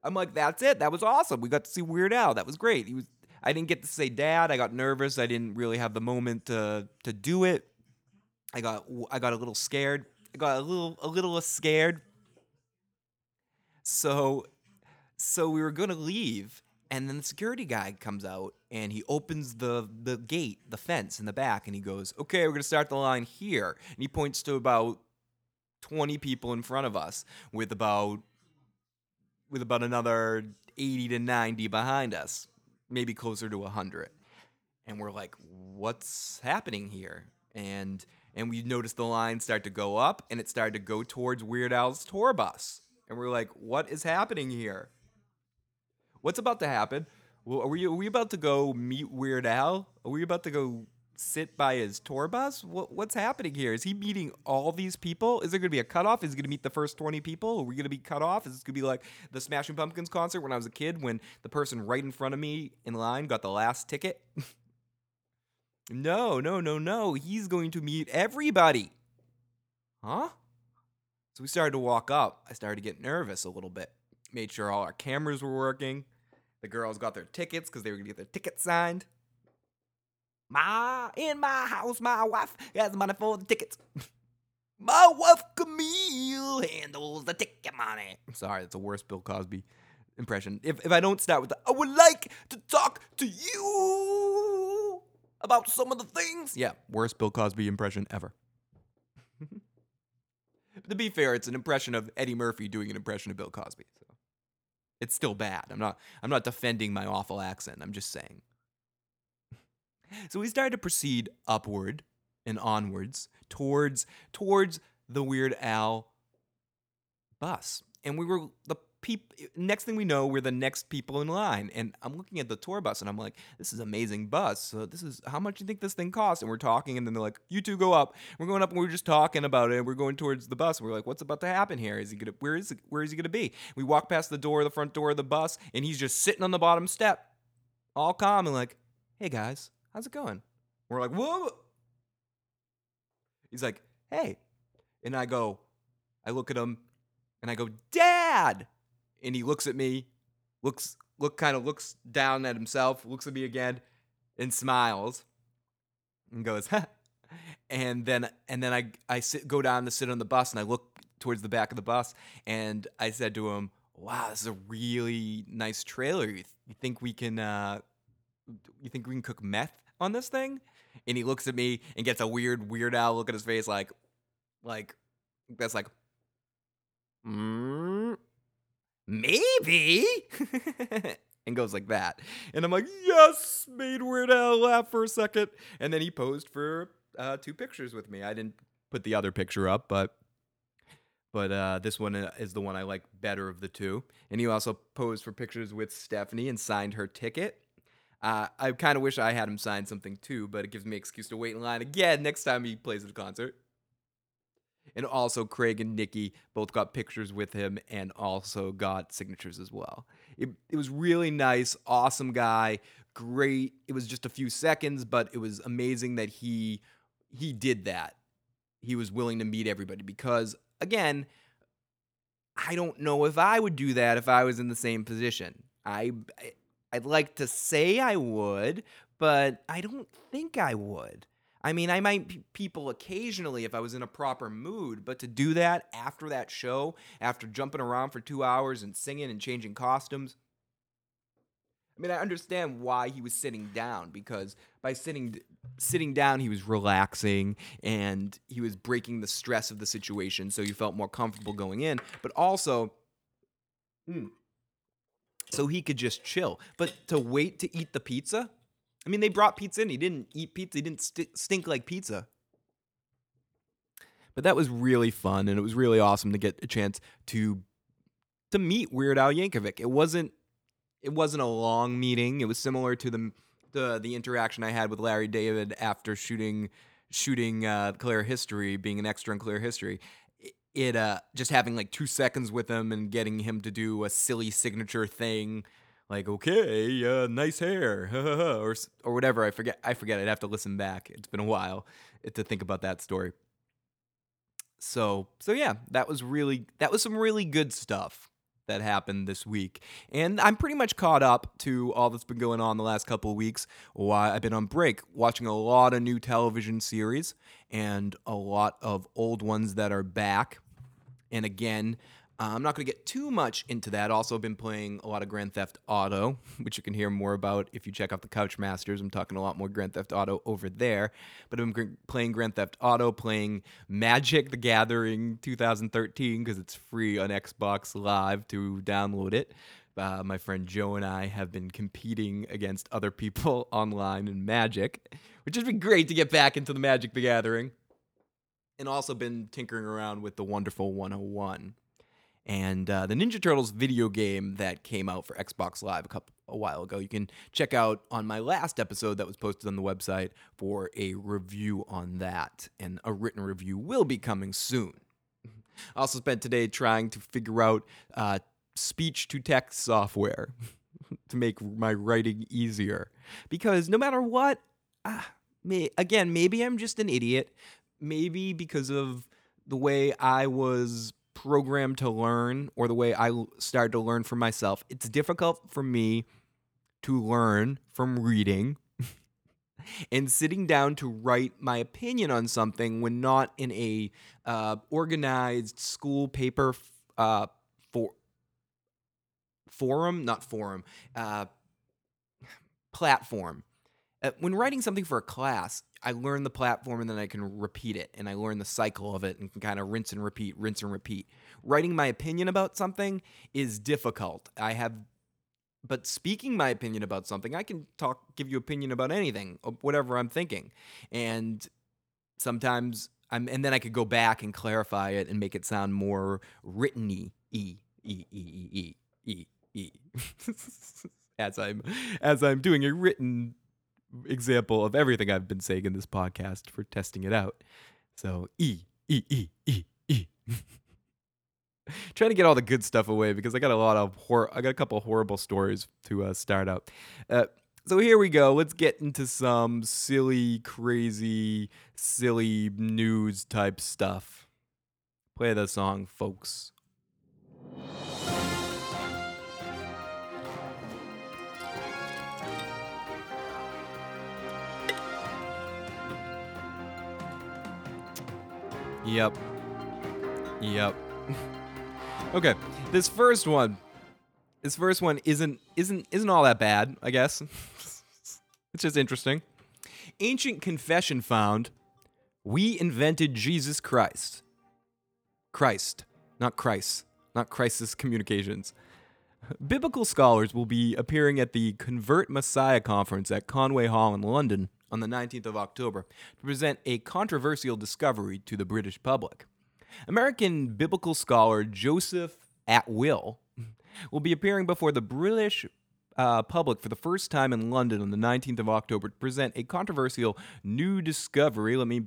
I'm like, that's it. That was awesome. We got to see Weird Al. That was great. He was I didn't get to say dad. I got nervous. I didn't really have the moment to to do it. I got I got a little scared. I got a little a little scared. So so we were gonna leave, and then the security guy comes out and he opens the the gate, the fence in the back, and he goes, "Okay, we're gonna start the line here." And he points to about twenty people in front of us, with about with about another eighty to ninety behind us maybe closer to 100 and we're like what's happening here? And and we noticed the line start to go up and it started to go towards weird al's tour bus. And we're like what is happening here? What's about to happen? Well, are we, are we about to go meet weird al? Are we about to go sit by his tour bus? What, what's happening here? Is he meeting all these people? Is there going to be a cutoff? Is he going to meet the first 20 people? Are we going to be cut off? Is this going to be like the Smashing Pumpkins concert when I was a kid when the person right in front of me in line got the last ticket? [LAUGHS] no, no, no, no. He's going to meet everybody. Huh? So we started to walk up. I started to get nervous a little bit. Made sure all our cameras were working. The girls got their tickets because they were going to get their tickets signed. My in my house, my wife has money for the tickets. [LAUGHS] my wife Camille handles the ticket money. I'm sorry, that's the worst Bill Cosby impression. If if I don't start with I would like to talk to you about some of the things. Yeah, worst Bill Cosby impression ever. [LAUGHS] to be fair, it's an impression of Eddie Murphy doing an impression of Bill Cosby. So it's still bad. I'm not I'm not defending my awful accent. I'm just saying. So we started to proceed upward and onwards towards towards the Weird Al bus. And we were the peop- next thing we know, we're the next people in line. And I'm looking at the tour bus and I'm like, this is amazing bus. So this is how much do you think this thing costs? And we're talking and then they're like, you two go up. We're going up and we're just talking about it. And we're going towards the bus. And we're like, what's about to happen here? Is he gonna where is where is he gonna be? We walk past the door, the front door of the bus, and he's just sitting on the bottom step, all calm and like, hey guys, how's it going? We're like, whoa. He's like, hey. And I go, I look at him and I go, Dad. And he looks at me, looks, look, kind of looks down at himself, looks at me again, and smiles and goes, and then, and then I, I sit, go down to sit on the bus and I look towards the back of the bus and I said to him, wow, this is a really nice trailer. You, th- you think we can, uh, you think we can cook meth on this thing? And he looks at me and gets a weird, weird Al look at his face, like, like, that's like, mm, maybe, [LAUGHS] and goes like that. And I'm like, yes, made Weird Al laugh for a second. And then he posed for uh, two pictures with me. I didn't put the other picture up, but but uh, this one uh, is the one I like better of the two. And he also posed for pictures with Stephanie and signed her ticket. Uh, I kind of wish I had him sign something too, but it gives me excuse to wait in line again next time he plays at a concert. And also, Craig and Nikki both got pictures with him and also got signatures as well. It, it was really nice, awesome guy, great. It was just a few seconds, but it was amazing that he he did that. He was willing to meet everybody because again, I don't know if I would do that if I was in the same position. I I'd like to say I would, but I don't think I would. I mean, I might p- people occasionally if I was in a proper mood, but to do that after that show, after jumping around for 2 hours and singing and changing costumes, I mean, I understand why he was sitting down because by sitting sitting down, he was relaxing and he was breaking the stress of the situation, so you felt more comfortable going in. But also, hmm, so he could just chill. But to wait to eat the pizza, I mean, they brought pizza in. He didn't eat pizza. He didn't st- stink like pizza. But that was really fun, and it was really awesome to get a chance to to meet Weird Al Yankovic. It wasn't it wasn't a long meeting. It was similar to the the the interaction I had with Larry David after shooting shooting uh, Clear History, being an extra in Clear History. It, uh just having like two seconds with him and getting him to do a silly signature thing like okay uh, nice hair [LAUGHS] or or whatever i forget i forget i'd have to listen back it's been a while to think about that story. So so yeah that was really that was some really good stuff that happened this week and i'm pretty much caught up to all that's been going on the last couple of weeks. While i've been on break watching a lot of new television series and a lot of old ones that are back and again, uh, I'm not going to get too much into that. Also, been playing a lot of Grand Theft Auto, [LAUGHS] which you can hear more about if you check out the Couch Masters. I'm talking a lot more Grand Theft Auto over there. But I'm gr- playing Grand Theft Auto, playing Magic the Gathering 2013 because it's free on Xbox Live to download it. Uh, my friend Joe and I have been competing against other people [LAUGHS] online in Magic, which has been great to get back into the Magic the Gathering and also been tinkering around with the wonderful 101 and uh, the ninja turtles video game that came out for xbox live a couple a while ago. You can check out on my last episode that was posted on the website for a review on that and a written review will be coming soon. I also spent today trying to figure out uh, speech to text software [LAUGHS] to make my writing easier because no matter what ah, may, again maybe i'm just an idiot maybe because of the way I was programmed to learn or the way I started to learn for myself. It's difficult for me to learn from reading [LAUGHS] and sitting down to write my opinion on something when not in a uh, organized school paper f- uh, for forum, not forum, uh, platform. Uh, when writing something for a class, I learn the platform and then I can repeat it and I learn the cycle of it and can kind of rinse and repeat, rinse and repeat. Writing my opinion about something is difficult. I have but speaking my opinion about something, I can talk give you opinion about anything, whatever I'm thinking. And sometimes I'm and then I could go back and clarify it and make it sound more written e e e e [LAUGHS] as I'm as I'm doing a written example of everything I've been saying in this podcast for testing it out. So E E E E E. [LAUGHS] Trying to get all the good stuff away because I got a lot of hor- I got a couple horrible stories to uh, start out. Uh, so here we go. Let's get into some silly, crazy, silly news type stuff. Play the song, folks. Yep. Yep. okay. This first one. This first one isn't isn't isn't all that bad, I guess. [LAUGHS] it's just interesting. Ancient confession found we invented Jesus Christ. Christ, not Christ, not Crisis Communications. Biblical scholars will be appearing at the Convert Messiah conference at Conway Hall in London on the 19th of October to present a controversial discovery to the British public. American biblical scholar Joseph Atwill will be appearing before the British uh, public for the first time in London on the 19th of October to present a controversial new discovery. Let me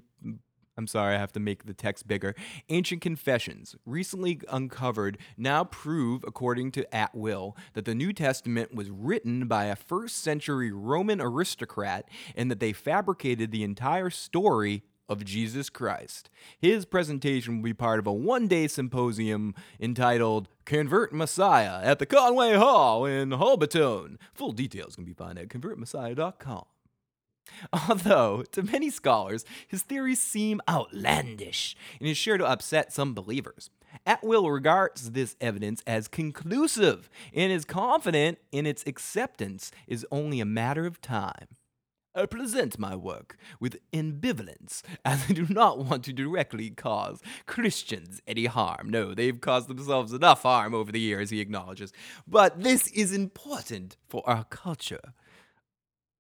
I'm sorry, I have to make the text bigger. Ancient confessions, recently uncovered, now prove, according to Atwill, that the New Testament was written by a first century Roman aristocrat and that they fabricated the entire story of Jesus Christ. His presentation will be part of a one day symposium entitled Convert Messiah at the Conway Hall in Holberton. Full details can be found at convertmessiah.com. [LAUGHS] Although, to many scholars, his theories seem outlandish and is sure to upset some believers. Atwill regards this evidence as conclusive and is confident in its acceptance is only a matter of time. I present my work with ambivalence, as I do not want to directly cause Christians any harm. No, they've caused themselves enough harm over the years, he acknowledges. But this is important for our culture.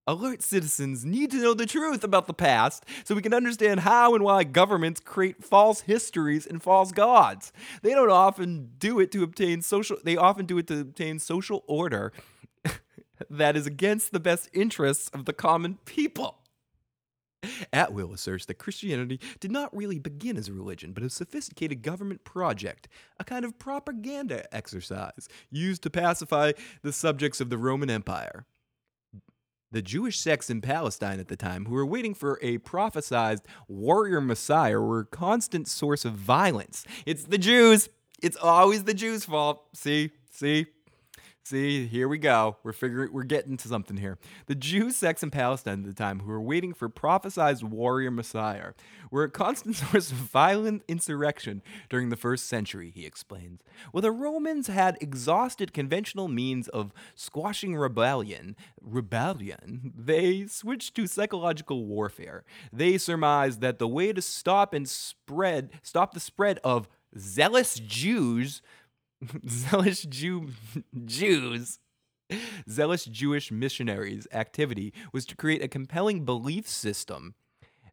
Alert citizens need to know the truth about the past so we can understand how and why governments create false histories and false gods. They don't often do it to obtain social they often do it to obtain social order [LAUGHS] that is against the best interests of the common people. Atwill asserts that Christianity did not really begin as a religion, but a sophisticated government project, a kind of propaganda exercise used to pacify the subjects of the Roman Empire. The Jewish sects in Palestine at the time, who were waiting for a prophesied warrior Messiah, were a constant source of violence. It's the Jews. It's always the Jews' fault. See, see, See, here we go. We're figuring we're getting to something here. The Jews sects in Palestine at the time who were waiting for prophesied warrior Messiah were a constant [LAUGHS] source of violent insurrection during the first century, he explains. While the Romans had exhausted conventional means of squashing rebellion, rebellion, they switched to psychological warfare. They surmised that the way to stop and spread stop the spread of zealous Jews [LAUGHS] zealous Jew [LAUGHS] Jews zealous Jewish missionaries activity was to create a compelling belief system.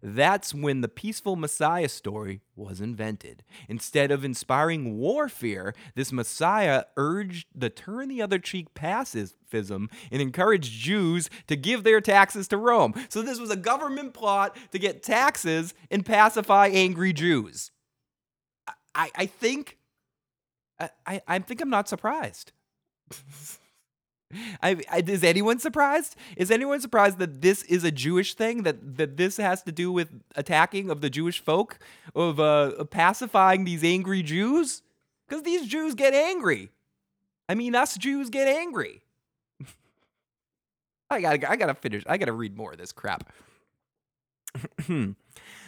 That's when the peaceful Messiah story was invented. Instead of inspiring warfare, this Messiah urged the turn the other cheek pacifism and encouraged Jews to give their taxes to Rome. So, this was a government plot to get taxes and pacify angry Jews. I, I think I, I, I think I'm not surprised. [LAUGHS] I, I, is anyone surprised? Is anyone surprised that this is a Jewish thing? That that this has to do with attacking of the Jewish folk, of uh, pacifying these angry Jews? Because these Jews get angry. I mean, us Jews get angry. [LAUGHS] I gotta, I gotta finish. I gotta read more of this crap. [CLEARS THROAT]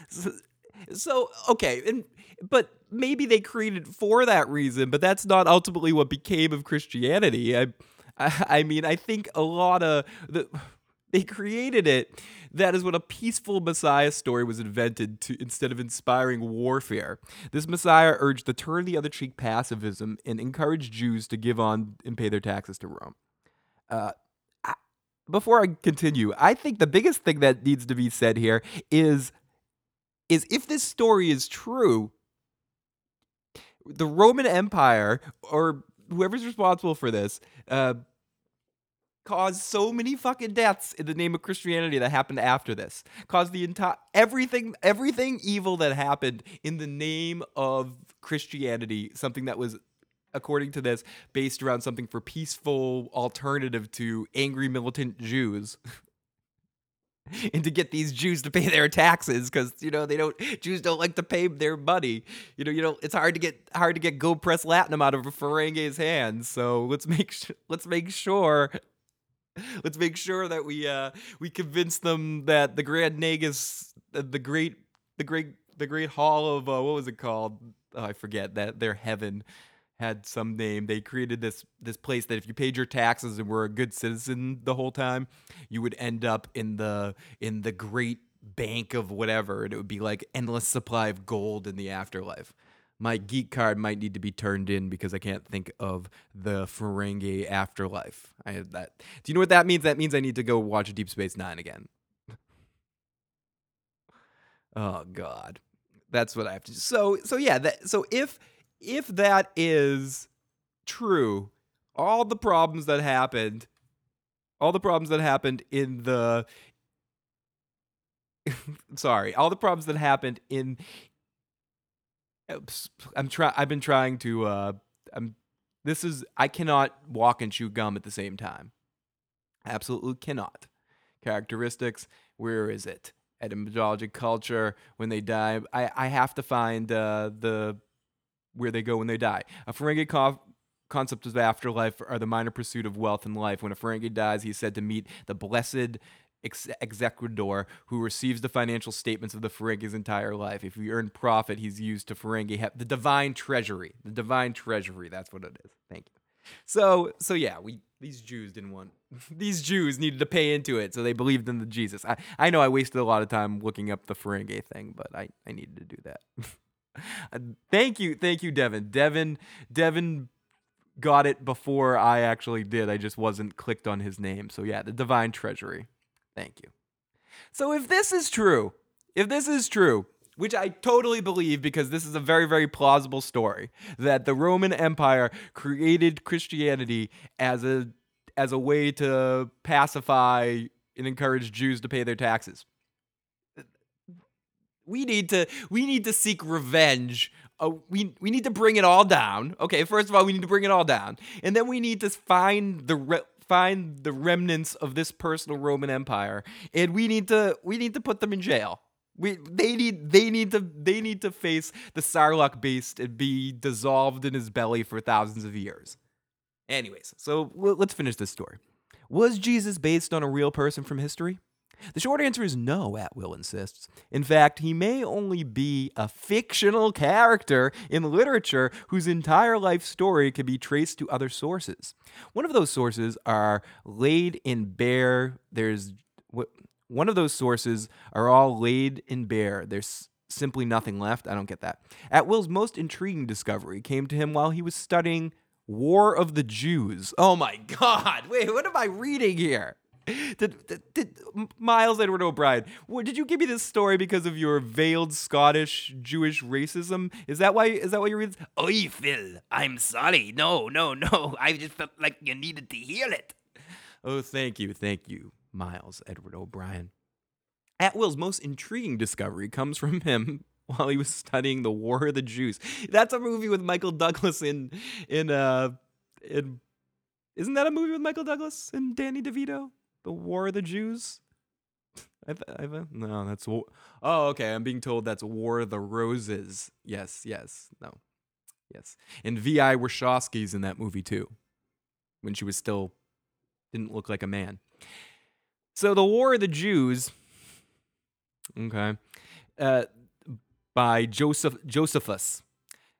so, so okay, and but maybe they created for that reason, but that's not ultimately what became of Christianity. I, I, I mean, I think a lot of the they created it. That is when a peaceful Messiah story was invented to instead of inspiring warfare. This Messiah urged the turn the other cheek pacifism and encouraged Jews to give on and pay their taxes to Rome. Uh, before I continue, I think the biggest thing that needs to be said here is is if this story is true, the Roman Empire or whoever's responsible for this uh, caused so many fucking deaths in the name of Christianity that happened after this. Caused the entire everything everything evil that happened in the name of Christianity, something that was according to this based around something for peaceful alternative to angry militant Jews. [LAUGHS] [LAUGHS] and to get these Jews to pay their taxes because you know they don't Jews don't like to pay their money. You know, you know it's hard to get hard to get Gold-Pressed Latinum out of Ferengi's hands. So let's make sh- let's make sure let's make sure that we uh we convince them that the Grand Nagus the great the great the great hall of uh, what was it called? Oh, I forget that their heaven had some name. They created this this place that if you paid your taxes and were a good citizen the whole time, you would end up in the in the great bank of whatever, and it would be like endless supply of gold in the afterlife. My geek card might need to be turned in because I can't think of the Ferengi afterlife. I have that. Do you know what that means? That means I need to go watch Deep Space Nine again. [LAUGHS] oh God, that's what I have to. Do. So so yeah. That so if if that is true, all the problems that happened, all the problems that happened in the [LAUGHS] sorry, all the problems that happened in I'm try I've been trying to uh I'm this is I cannot walk and chew gum at the same time. Absolutely cannot. Characteristics, where is it? Etymology culture, when they die. I, I have to find uh, the where they go when they die. A Ferengi co- concept of afterlife are the minor pursuit of wealth and life. When a Ferengi dies, he's said to meet the blessed ex- executor who receives the financial statements of the Ferengi's entire life. If he earned profit, he's used to Ferengi have the divine treasury. The divine treasury. That's what it is. Thank you. So so yeah, we these Jews didn't want [LAUGHS] these Jews needed to pay into it, so they believed in the Jesus. I, I know I wasted a lot of time looking up the Ferengi thing, but I, I needed to do that. [LAUGHS] [LAUGHS] thank you, thank you, Devin. Devin, Devin got it before I actually did. I just wasn't clicked on his name. So yeah, the divine treasury. Thank you. So if this is true, if this is true, which I totally believe because this is a very, very plausible story that the Roman Empire created Christianity as a as a way to pacify and encourage Jews to pay their taxes. We need to we need to seek revenge. Uh, we we need to bring it all down. Okay, first of all, we need to bring it all down, and then we need to find the re- find the remnants of this personal Roman Empire, and we need to we need to put them in jail. We they need they need to they need to face the Sarlacc beast and be dissolved in his belly for thousands of years. Anyways, so let's finish this story. Was Jesus based on a real person from history? The short answer is no, Atwill insists. In fact, he may only be a fictional character in literature whose entire life story can be traced to other sources. One of those sources are laid in bare. There's one of those sources are all laid in bare. There's simply nothing left. I don't get that. Atwill's most intriguing discovery came to him while he was studying War of the Jews. Oh my [LAUGHS] God! Wait, what am I reading here? Did, did, did, Miles Edward O'Brien? What, did you give me this story because of your veiled Scottish Jewish racism? Is that why? Is that why you read? Oh, Phil, I'm sorry. No, no, no. I just felt like you needed to hear it. Oh, thank you, thank you, Miles Edward O'Brien. Atwill's most intriguing discovery comes from him [LAUGHS] while he was studying the War of the Jews. That's a movie with Michael Douglas in in uh in isn't that a movie with Michael Douglas and Danny DeVito? The War of the Jews? [LAUGHS] I've, I've, no, that's oh okay. I'm being told that's War of the Roses. Yes, yes, no, yes. And Vi Warshawski's in that movie too, when she was still didn't look like a man. So the War of the Jews. Okay. Uh, by Joseph, Josephus,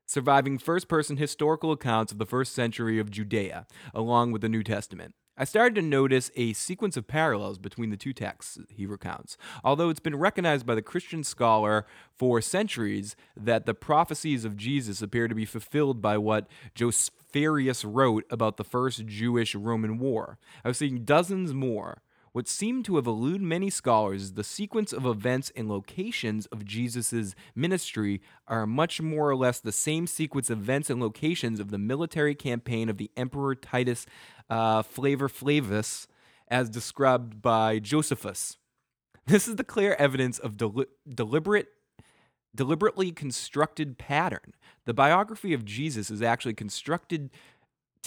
surviving first person historical accounts of the first century of Judea, along with the New Testament. I started to notice a sequence of parallels between the two texts, he recounts. Although it's been recognized by the Christian scholar for centuries that the prophecies of Jesus appear to be fulfilled by what Josephus wrote about the first Jewish Roman war. I was seeing dozens more what seemed to have eluded many scholars is the sequence of events and locations of Jesus' ministry are much more or less the same sequence of events and locations of the military campaign of the Emperor Titus uh, Flavor Flavus, as described by Josephus. This is the clear evidence of deli- deliberate deliberately constructed pattern. The biography of Jesus is actually constructed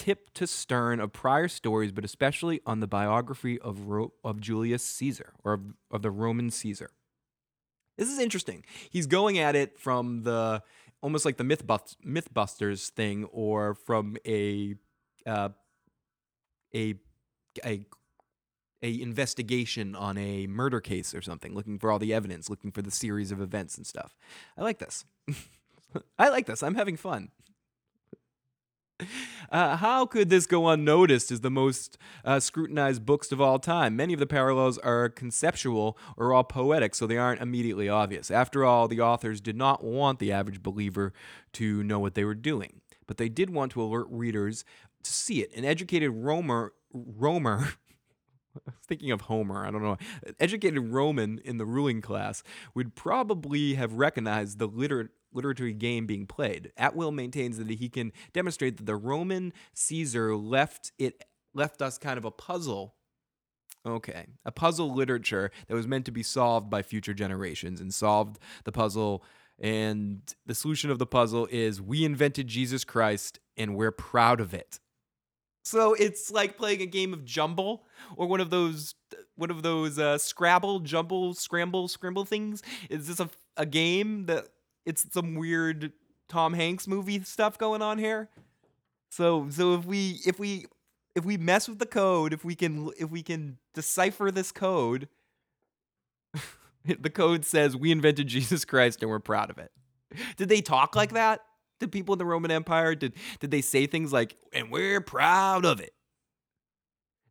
tip to stern of prior stories, but especially on the biography of, Ro- of Julius Caesar or of, of the Roman Caesar. This is interesting. He's going at it from the almost like the Mythbust- Mythbusters thing, or from a uh, a a a investigation on a murder case or something, looking for all the evidence, looking for the series of events and stuff. I like this. [LAUGHS] I like this. I'm having fun. [LAUGHS] Uh, how could this go unnoticed as the most uh, scrutinized books of all time? Many of the parallels are conceptual or all poetic, so they aren't immediately obvious. After all, the authors did not want the average believer to know what they were doing, but they did want to alert readers to see it. An educated Romer, Romer [LAUGHS] thinking of Homer, I don't know. Educated Roman in the ruling class would probably have recognized the liter- literary game being played. Atwill maintains that he can demonstrate that the Roman Caesar left it left us kind of a puzzle. Okay, a puzzle literature that was meant to be solved by future generations and solved the puzzle and the solution of the puzzle is we invented Jesus Christ and we're proud of it. So it's like playing a game of jumble or one of those one of those uh, Scrabble, jumble, scramble, scramble things. Is this a, a game that it's some weird Tom Hanks movie stuff going on here. So so if we if we if we mess with the code, if we can if we can decipher this code, [LAUGHS] the code says we invented Jesus Christ and we're proud of it. Did they talk like that? Did people in the Roman Empire did did they say things like and we're proud of it?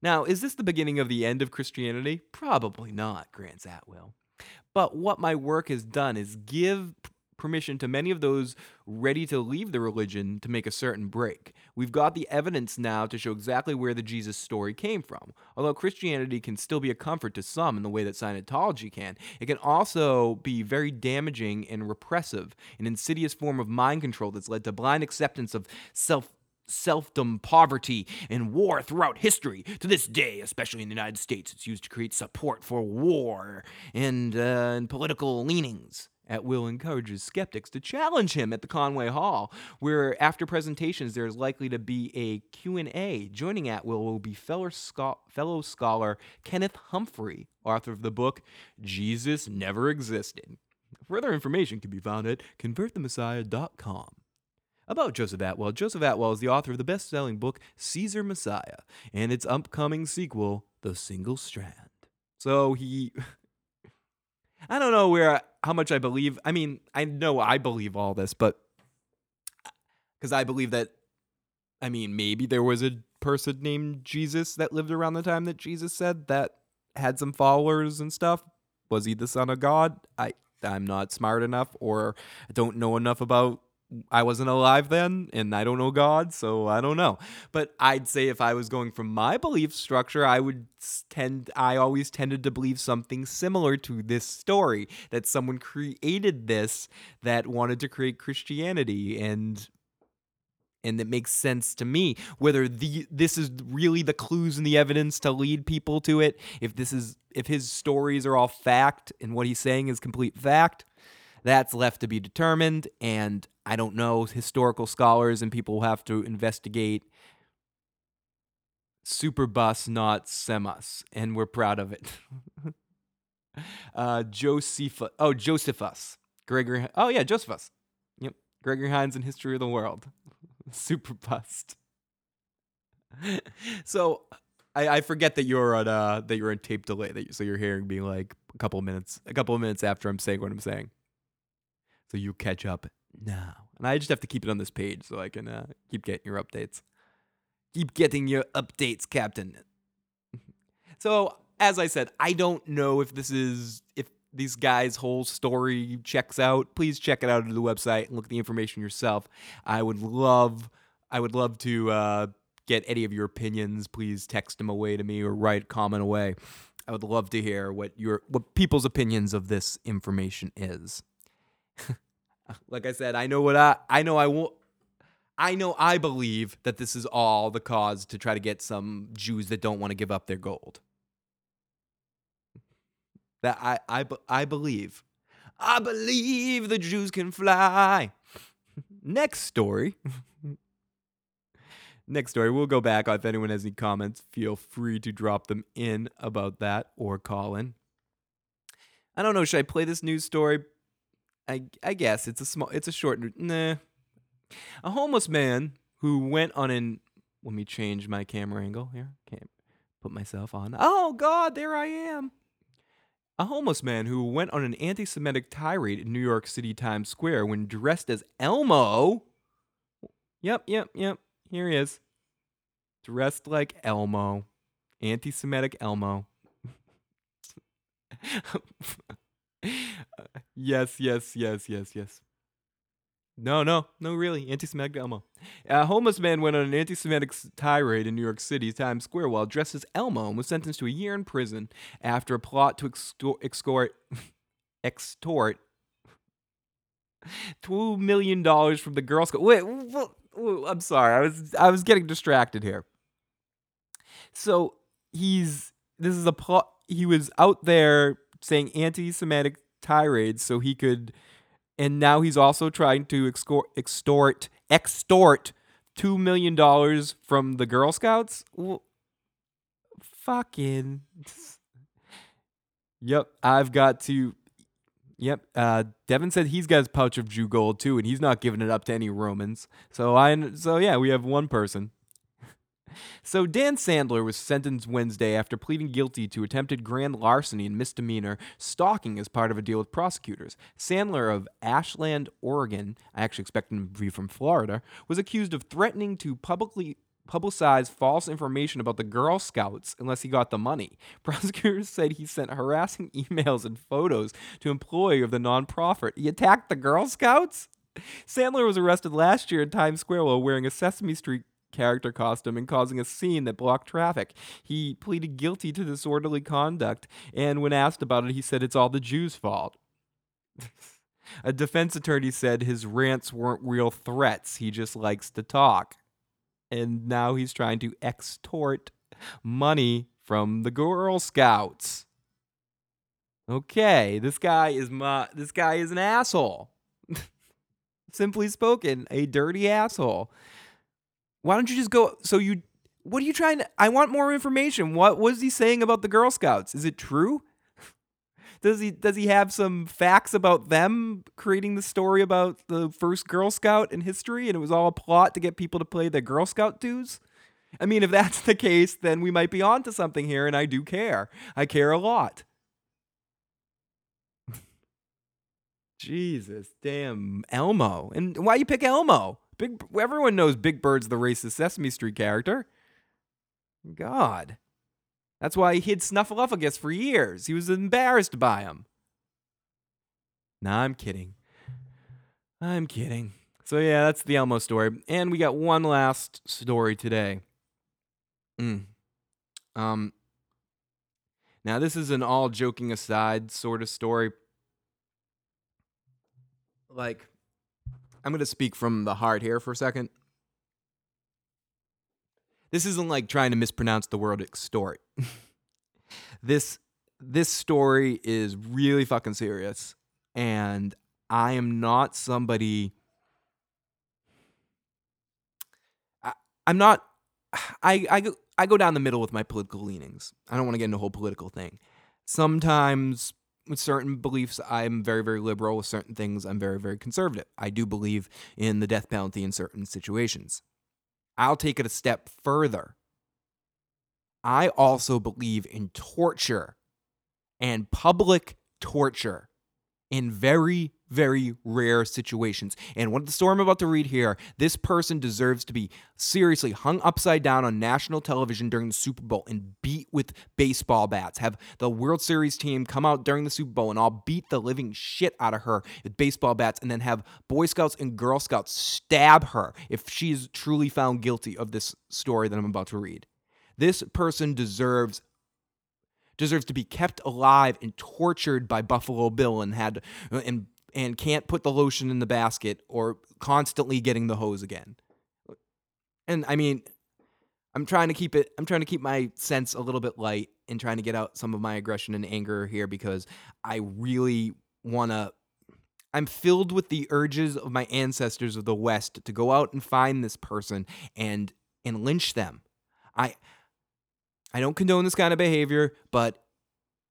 Now, is this the beginning of the end of Christianity? Probably not, grants Atwill. But what my work has done is give permission to many of those ready to leave the religion to make a certain break. We've got the evidence now to show exactly where the Jesus story came from. Although Christianity can still be a comfort to some in the way that Scientology can, it can also be very damaging and repressive, an insidious form of mind control that's led to blind acceptance of self selfdom, poverty, and war throughout history. To this day, especially in the United States, it's used to create support for war and, uh, and political leanings. Atwill encourages skeptics to challenge him at the Conway Hall, where after presentations there is likely to be a Q&A. Joining Atwill will be fellow, fellow scholar Kenneth Humphrey, author of the book Jesus Never Existed. Further information can be found at convertthemessiah.com. About Joseph Atwill, Joseph Atwill is the author of the best selling book Caesar Messiah and its upcoming sequel, The Single Strand. So he. [LAUGHS] I don't know where how much I believe. I mean, I know I believe all this, but because I believe that, I mean, maybe there was a person named Jesus that lived around the time that Jesus said that had some followers and stuff. Was he the son of God? I I'm not smart enough, or I don't know enough about. I wasn't alive then, and I don't know God, so I don't know. But I'd say if I was going from my belief structure, I would tend. I always tended to believe something similar to this story that someone created this that wanted to create Christianity, and and it makes sense to me whether the this is really the clues and the evidence to lead people to it if this is if his stories are all fact and what he's saying is complete fact that's left to be determined and i don't know historical scholars and people will have to investigate superbus not semus and we're proud of it [LAUGHS] uh josephus oh josephus gregory oh yeah josephus yep gregory hines in history of the world [LAUGHS] super bust. [LAUGHS] so I, I forget that you're on uh that you're on tape delay that you, so you're hearing me like a couple minutes a couple of minutes after I'm saying what I'm saying. So you catch up now, and I just have to keep it on this page so I can uh, keep getting your updates. Keep getting your updates, Captain. [LAUGHS] so as I said, I don't know if this is if these guys' whole story checks out. Please check it out on the website and look at the information yourself. I would love, I would love to uh, get any of your opinions. Please text them away to me or write comment away. I would love to hear what your what people's opinions of this information is. Like I said, I know what I I know I won't I know I believe that this is all the cause to try to get some Jews that don't want to give up their gold. That I I I believe. I believe the Jews can fly. Next story. [LAUGHS] Next story. We'll go back. If anyone has any comments, feel free to drop them in about that or call in. I don't know. Should I play this news story? I I guess it's a small. It's a short. Nah. A homeless man who went on an. Let me change my camera angle here. Can't put myself on. Oh God, there I am. A homeless man who went on an anti Semitic tirade in New York City Times Square when dressed as Elmo. Yep, yep, yep. Here he is. Dressed like Elmo. Anti Semitic Elmo. [LAUGHS] yes, yes, yes, yes, yes. No, no, no, really. Anti Semitic Elmo. A homeless man went on an anti Semitic tirade in New York City, Times Square, while dressed as Elmo and was sentenced to a year in prison after a plot to extort, extort, [LAUGHS] extort $2 million from the Girl Scout. Wait, I'm sorry. I was, I was getting distracted here. So he's, this is a plot. He was out there saying anti Semitic tirades so he could and now he's also trying to extort extort extort two million dollars from the Girl Scouts. Well, fucking. [LAUGHS] Yep, I've got to. Yep, uh, Devin said he's got his pouch of Jew gold too, and he's not giving it up to any Romans. So I, so yeah, we have one person. So Dan Sandler was sentenced Wednesday after pleading guilty to attempted grand larceny and misdemeanor stalking as part of a deal with prosecutors. Sandler of Ashland, Oregon, I actually expect him to be from Florida, was accused of threatening to publicly publicize false information about the Girl Scouts unless he got the money. [LAUGHS] Prosecutors said he sent harassing [LAUGHS] emails and photos to employee of the nonprofit. He attacked the Girl Scouts? Sandler was arrested last year in Times Square while wearing a Sesame Street character costume and causing a scene that blocked traffic. He pleaded guilty to disorderly conduct, and when asked about it, he said it's all the Jews' fault. [LAUGHS] a defense attorney said his rants weren't real threats, he just likes to talk. and now he's trying to extort money from the Girl Scouts. Okay, this guy is my this guy is an asshole. [LAUGHS] Simply spoken, a dirty asshole. Why don't you just go so you what are you trying to I want more information. What was he saying about the Girl Scouts? Is it true? [LAUGHS] Does he does he have some facts about them creating the story about the first Girl Scout in history and it was all a plot to get people to play the Girl Scout dues? I mean, if that's [LAUGHS] the case, then we might be onto something here and I do care. I care a lot. [LAUGHS] Jesus, damn Elmo. And why you pick Elmo? Big everyone knows Big Bird's the racist Sesame Street character. God. That's why he hid Snuffleupagus for years. He was embarrassed by him. Nah, I'm kidding. I'm kidding. So yeah, that's the Elmo story. And we got one last story today. Mm. Um now this is an all joking aside sort of story. Like I'm going to speak from the heart here for a second. This isn't like trying to mispronounce the word extort. [LAUGHS] this this story is really fucking serious and I am not somebody I, I'm not I I go I go down the middle with my political leanings. I don't want to get into a whole political thing. Sometimes with certain beliefs I'm very very liberal with certain things I'm very very conservative. I do believe in the death penalty in certain situations. I'll take it a step further. I also believe in torture and public torture in very, very rare situations. And what the story I'm about to read here, this person deserves to be seriously hung upside down on national television during the Super Bowl and beat with baseball bats. Have the World Series team come out during the Super Bowl and I'll beat the living shit out of her with baseball bats and then have Boy Scouts and Girl Scouts stab her if she is truly found guilty of this story that I'm about to read. This person deserves deserves to be kept alive and tortured by Buffalo Bill and had and and can't put the lotion in the basket or constantly getting the hose again. And I mean, I'm trying to keep it I'm trying to keep my sense a little bit light and trying to get out some of my aggression and anger here because I really want to I'm filled with the urges of my ancestors of the West to go out and find this person and and lynch them. I I don't condone this kind of behavior, but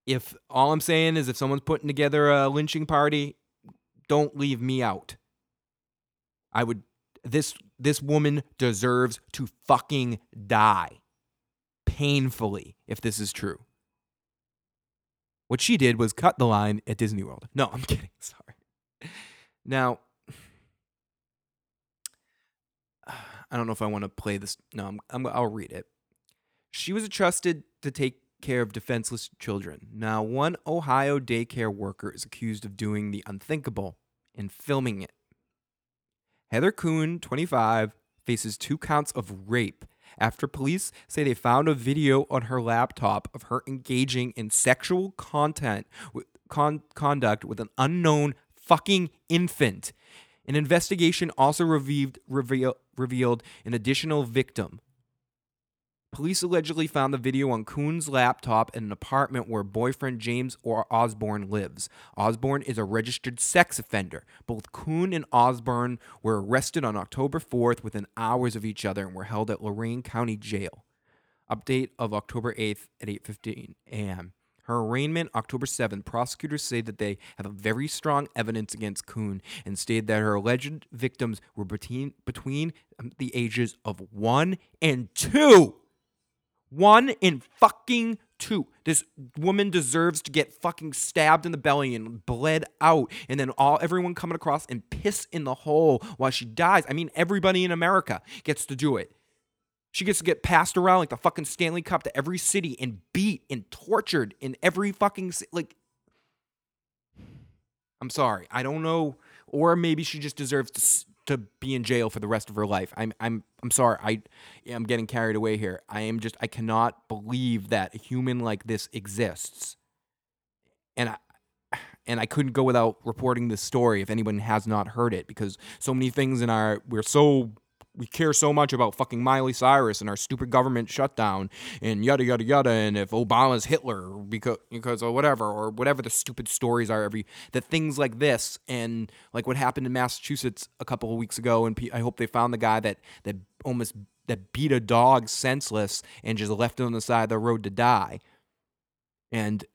if all I'm saying is if someone's putting together a lynching party, don't leave me out. I would this this woman deserves to fucking die painfully if this is true. What she did was cut the line at Disney World. No, I'm [LAUGHS] kidding. Sorry. Now, [SIGHS] I don't know if I want to play this. No, I'm, I'm, I'll read it. She was trusted to take care of defenseless children. Now, one Ohio daycare worker is accused of doing the unthinkable and filming it. Heather Kuhn, 25, faces two counts of rape after police say they found a video on her laptop of her engaging in sexual content with con- conduct with an unknown fucking infant. An investigation also revealed, reveal, revealed an additional victim, Police allegedly found the video on Kuhn's laptop in an apartment where boyfriend James or Osborne lives. Osborne is a registered sex offender. Both Kuhn and Osborne were arrested on October 4th within hours of each other and were held at Lorain County Jail. Update of October 8th at 8:15 a.m. Her arraignment October 7th. Prosecutors say that they have very strong evidence against Kuhn and stated that her alleged victims were between between the ages of 1 and 2. One in fucking two. This woman deserves to get fucking stabbed in the belly and bled out, and then all everyone coming across and piss in the hole while she dies. I mean, everybody in America gets to do it. She gets to get passed around like the fucking Stanley Cup to every city and beat and tortured in every fucking like. I'm sorry, I don't know, or maybe she just deserves to to be in jail for the rest of her life. I'm I'm I'm sorry. I am getting carried away here. I am just I cannot believe that a human like this exists. And I and I couldn't go without reporting this story if anyone has not heard it because so many things in our we're so we care so much about fucking Miley Cyrus and our stupid government shutdown and yada yada yada and if Obama's Hitler because because or whatever or whatever the stupid stories are every that things like this and like what happened in Massachusetts a couple of weeks ago and I hope they found the guy that that almost that beat a dog senseless and just left him on the side of the road to die. And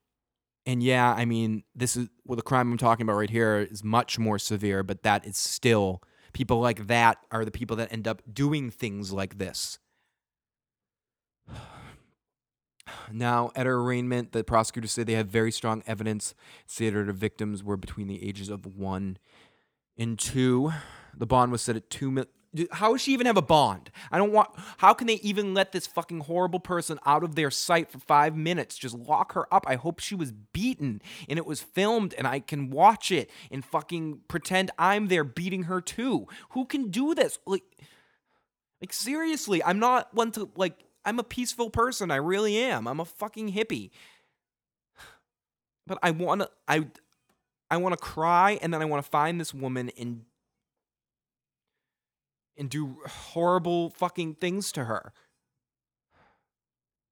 and yeah, I mean, this is well the crime I'm talking about right here is much more severe, but that is still people like that are the people that end up doing things like this. [SIGHS] Now, at her arraignment, the prosecutors say they have very strong evidence that the victims were between the ages of one and two. The bond was set at two How does she even have a bond? I don't want. How can they even let this fucking horrible person out of their sight for five minutes? Just lock her up. I hope she was beaten and it was filmed and I can watch it and fucking pretend I'm there beating her too. Who can do this? Like, like seriously, I'm not one to like. I'm a peaceful person. I really am. I'm a fucking hippie. [SIGHS] But I want to. I. I want to cry and then I want to find this woman and and do horrible fucking things to her.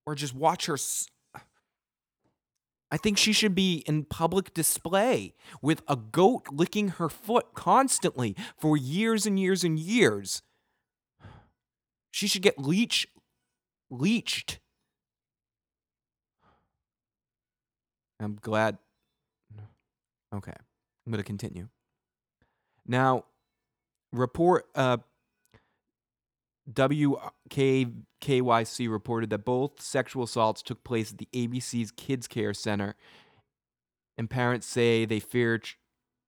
Or just watch her. S- I think she should be in public display with a goat licking her foot constantly for years and years and years. She should get leech leeched. I'm glad. Okay, I'm going to continue. Now, report uh, WKKYC reported that both sexual assaults took place at the ABC's Kids Care Center, and parents say they fear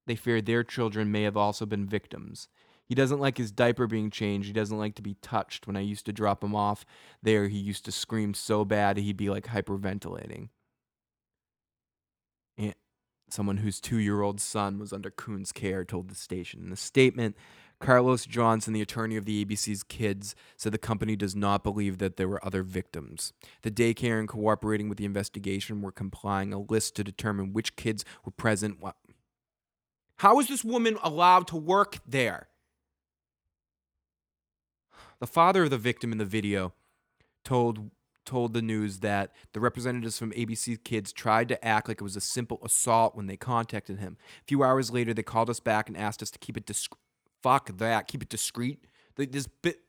they fear their children may have also been victims. He doesn't like his diaper being changed. He doesn't like to be touched. When I used to drop him off there, he used to scream so bad he'd be like hyperventilating. And someone whose two year old son was under Kuhn's care told the station. In a statement, Carlos Johnson, the attorney of the ABC's kids, said the company does not believe that there were other victims. The daycare, in cooperating with the investigation, were complying a list to determine which kids were present. How is this woman allowed to work there? The father of the victim in the video told told the news that the representatives from ABC Kids tried to act like it was a simple assault when they contacted him. A few hours later, they called us back and asked us to keep it discreet. Fuck that. Keep it discreet. This bit.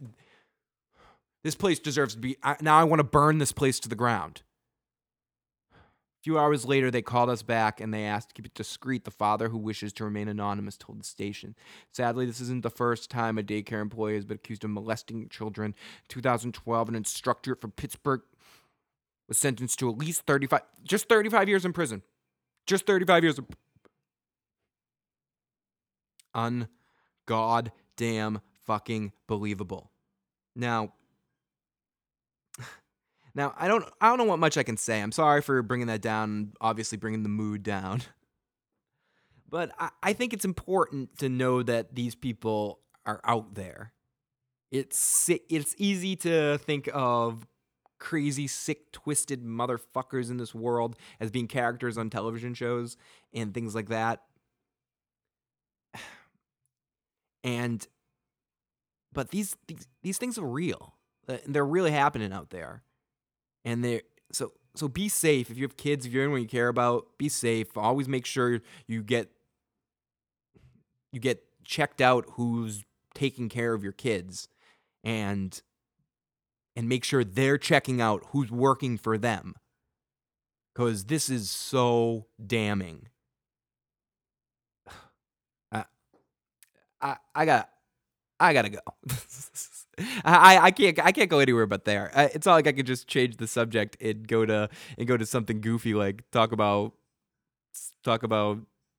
This place deserves to be. Now I want to burn this place to the ground. A few hours later, they called us back and they asked to keep it discreet. The father, who wishes to remain anonymous, told the station. Sadly, this isn't the first time a daycare employee has been accused of molesting children. 2012, an instructor from Pittsburgh was sentenced to at least 35, just 35 years in prison. Just 35 years. Of, ungoddamn fucking believable. Now, [LAUGHS] now I don't I don't know what much I can say. I'm sorry for bringing that down, obviously bringing the mood down. [LAUGHS] But I, I think it's important to know that these people are out there. It's it's easy to think of crazy, sick, twisted motherfuckers in this world as being characters on television shows and things like that. And but these these, these things are real. They're really happening out there. And they so so be safe if you have kids, if you're anyone you care about, be safe. Always make sure you get you get checked out who's taking care of your kids and and make sure they're checking out who's working for them cuz this is so damning I, I got I gotta go. [LAUGHS] I, I can't I can't go anywhere but there. I, it's not like I could just change the subject and go to and go to something goofy like talk about talk about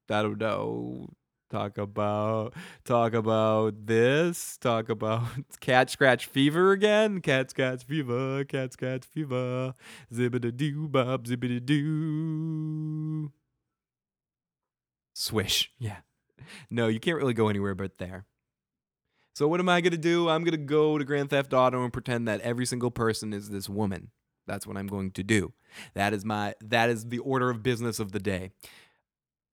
I don't know talk about talk about this talk about [LAUGHS] cat scratch fever again cat scratch fever cat scratch fever zibbida doo bob zibbida doo swish yeah no you can't really go anywhere but there so what am I gonna do? I'm gonna go to Grand Theft Auto and pretend that every single person is this woman. That's what I'm going to do. That is my that is the order of business of the day.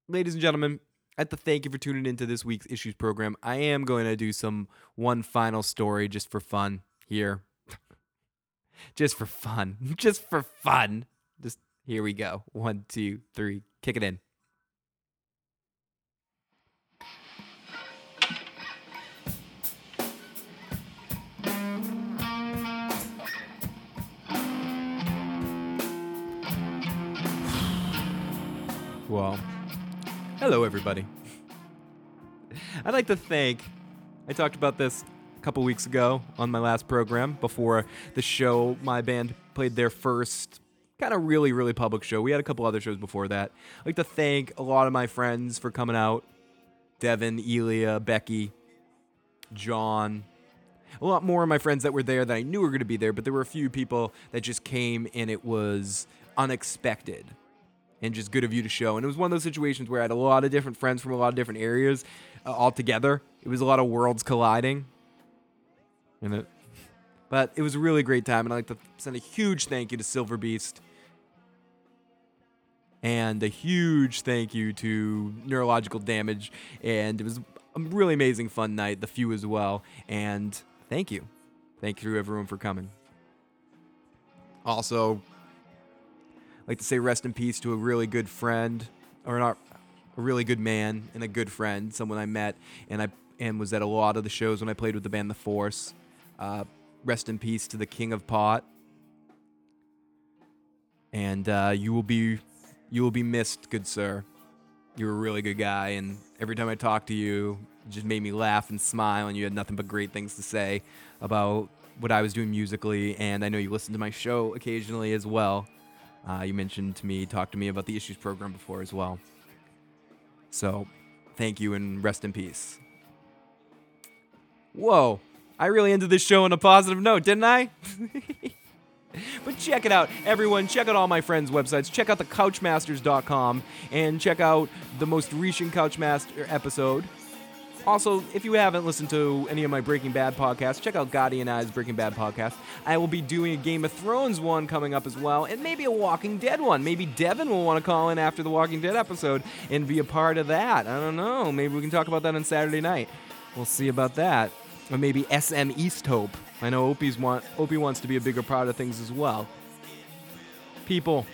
Ladies and gentlemen, have to thank you for tuning into this week's issues program. I am going to do some one final story just for fun here. [LAUGHS] just for fun. [LAUGHS] Just for fun. Just here we go. One, two, three. Kick it in. Hello everybody. I'd like to thank. I talked about this a couple weeks ago on my last program before the show. My band played their first kind of really, really public show. We had a couple other shows before that. I'd like to thank a lot of my friends for coming out Devin, Elia, Becky, John. A lot more of my friends that were there that I knew were going to be there, but there were a few people that just came and it was unexpected and just good of you to show. And it was one of those situations where I had a lot of different friends from a lot of different areas uh, all together. It was a lot of worlds colliding. And it, but it was a really great time, and I'd like to send a huge thank you to Silver Beast. And a huge thank you to Neurological Damage. And it was a really amazing fun night, the few as well. And thank you. Thank you to everyone for coming. Also, like to say rest in peace to a really good friend, or not a really good man and a good friend, someone I met and I and was at a lot of the shows when I played with the band The Force. Uh, rest in peace to the King of Pot. And uh, you will be you will be missed, good sir. You were a really good guy, and every time I talked to you, it just made me laugh and smile, and you had nothing but great things to say about what I was doing musically. And I know you listened to my show occasionally as well. Uh, you mentioned to me, talked to me about the issues program before as well. So, thank you and rest in peace. Whoa, I really ended this show on a positive note, didn't I? [LAUGHS] but check it out, everyone. Check out all my friends' websites. Check out the Couchmasters.com and check out the most recent Couchmaster episode. Also, if you haven't listened to any of my Breaking Bad podcasts, check out Gotti and I's Breaking Bad podcast. I will be doing a Game of Thrones one coming up as well, and maybe a Walking Dead one. Maybe Devin will want to call in after the Walking Dead episode and be a part of that. I don't know. Maybe we can talk about that on Saturday night. We'll see about that. Or maybe SM East Hope. I know Opie's want Opie wants to be a bigger part of things as well. People,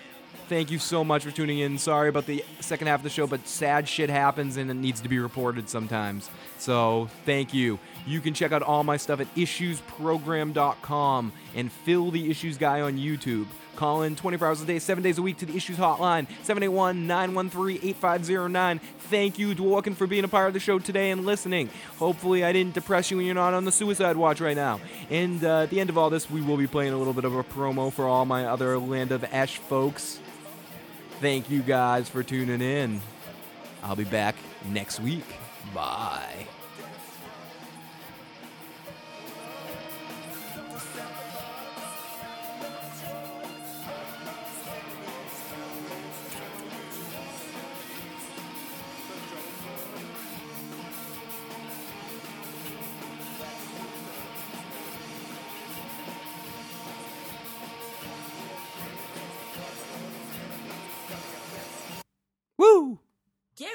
thank you so much for tuning in. Sorry about the second half of the show, but sad shit happens and it needs to be reported sometimes. So thank you. You can check out all my stuff at issuesprogram.com and Phil the Issues Guy on YouTube. Call in 24 hours a day, 7 days a week to the Issues Hotline, 781 913 8509. Thank you, Dworkin, for being a part of the show today and listening. Hopefully, I didn't depress you when you're not on the suicide watch right now. And uh, at the end of all this, we will be playing a little bit of a promo for all my other Land of Ash folks. Thank you guys for tuning in. I'll be back next week. Bye.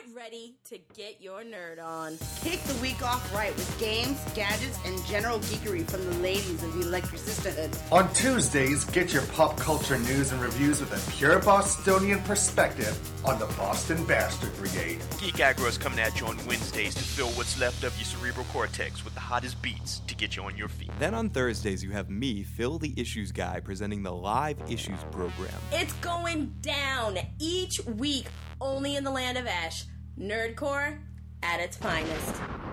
Get ready to get your nerd on. Kick the week off right with games, gadgets, and general geekery from the ladies of the Electric Sisterhood. On Tuesdays, get your pop culture news and reviews with a pure Bostonian perspective on the Boston Bastard Brigade. Geek Aggro is coming at you on Wednesdays to fill what's left of your cerebral cortex with the hottest beats to get you on your feet. Then on Thursdays, you have me, Phil the Issues Guy, presenting the live issues program. It's going down each week, only in the land of Ash. Nerdcore at its finest.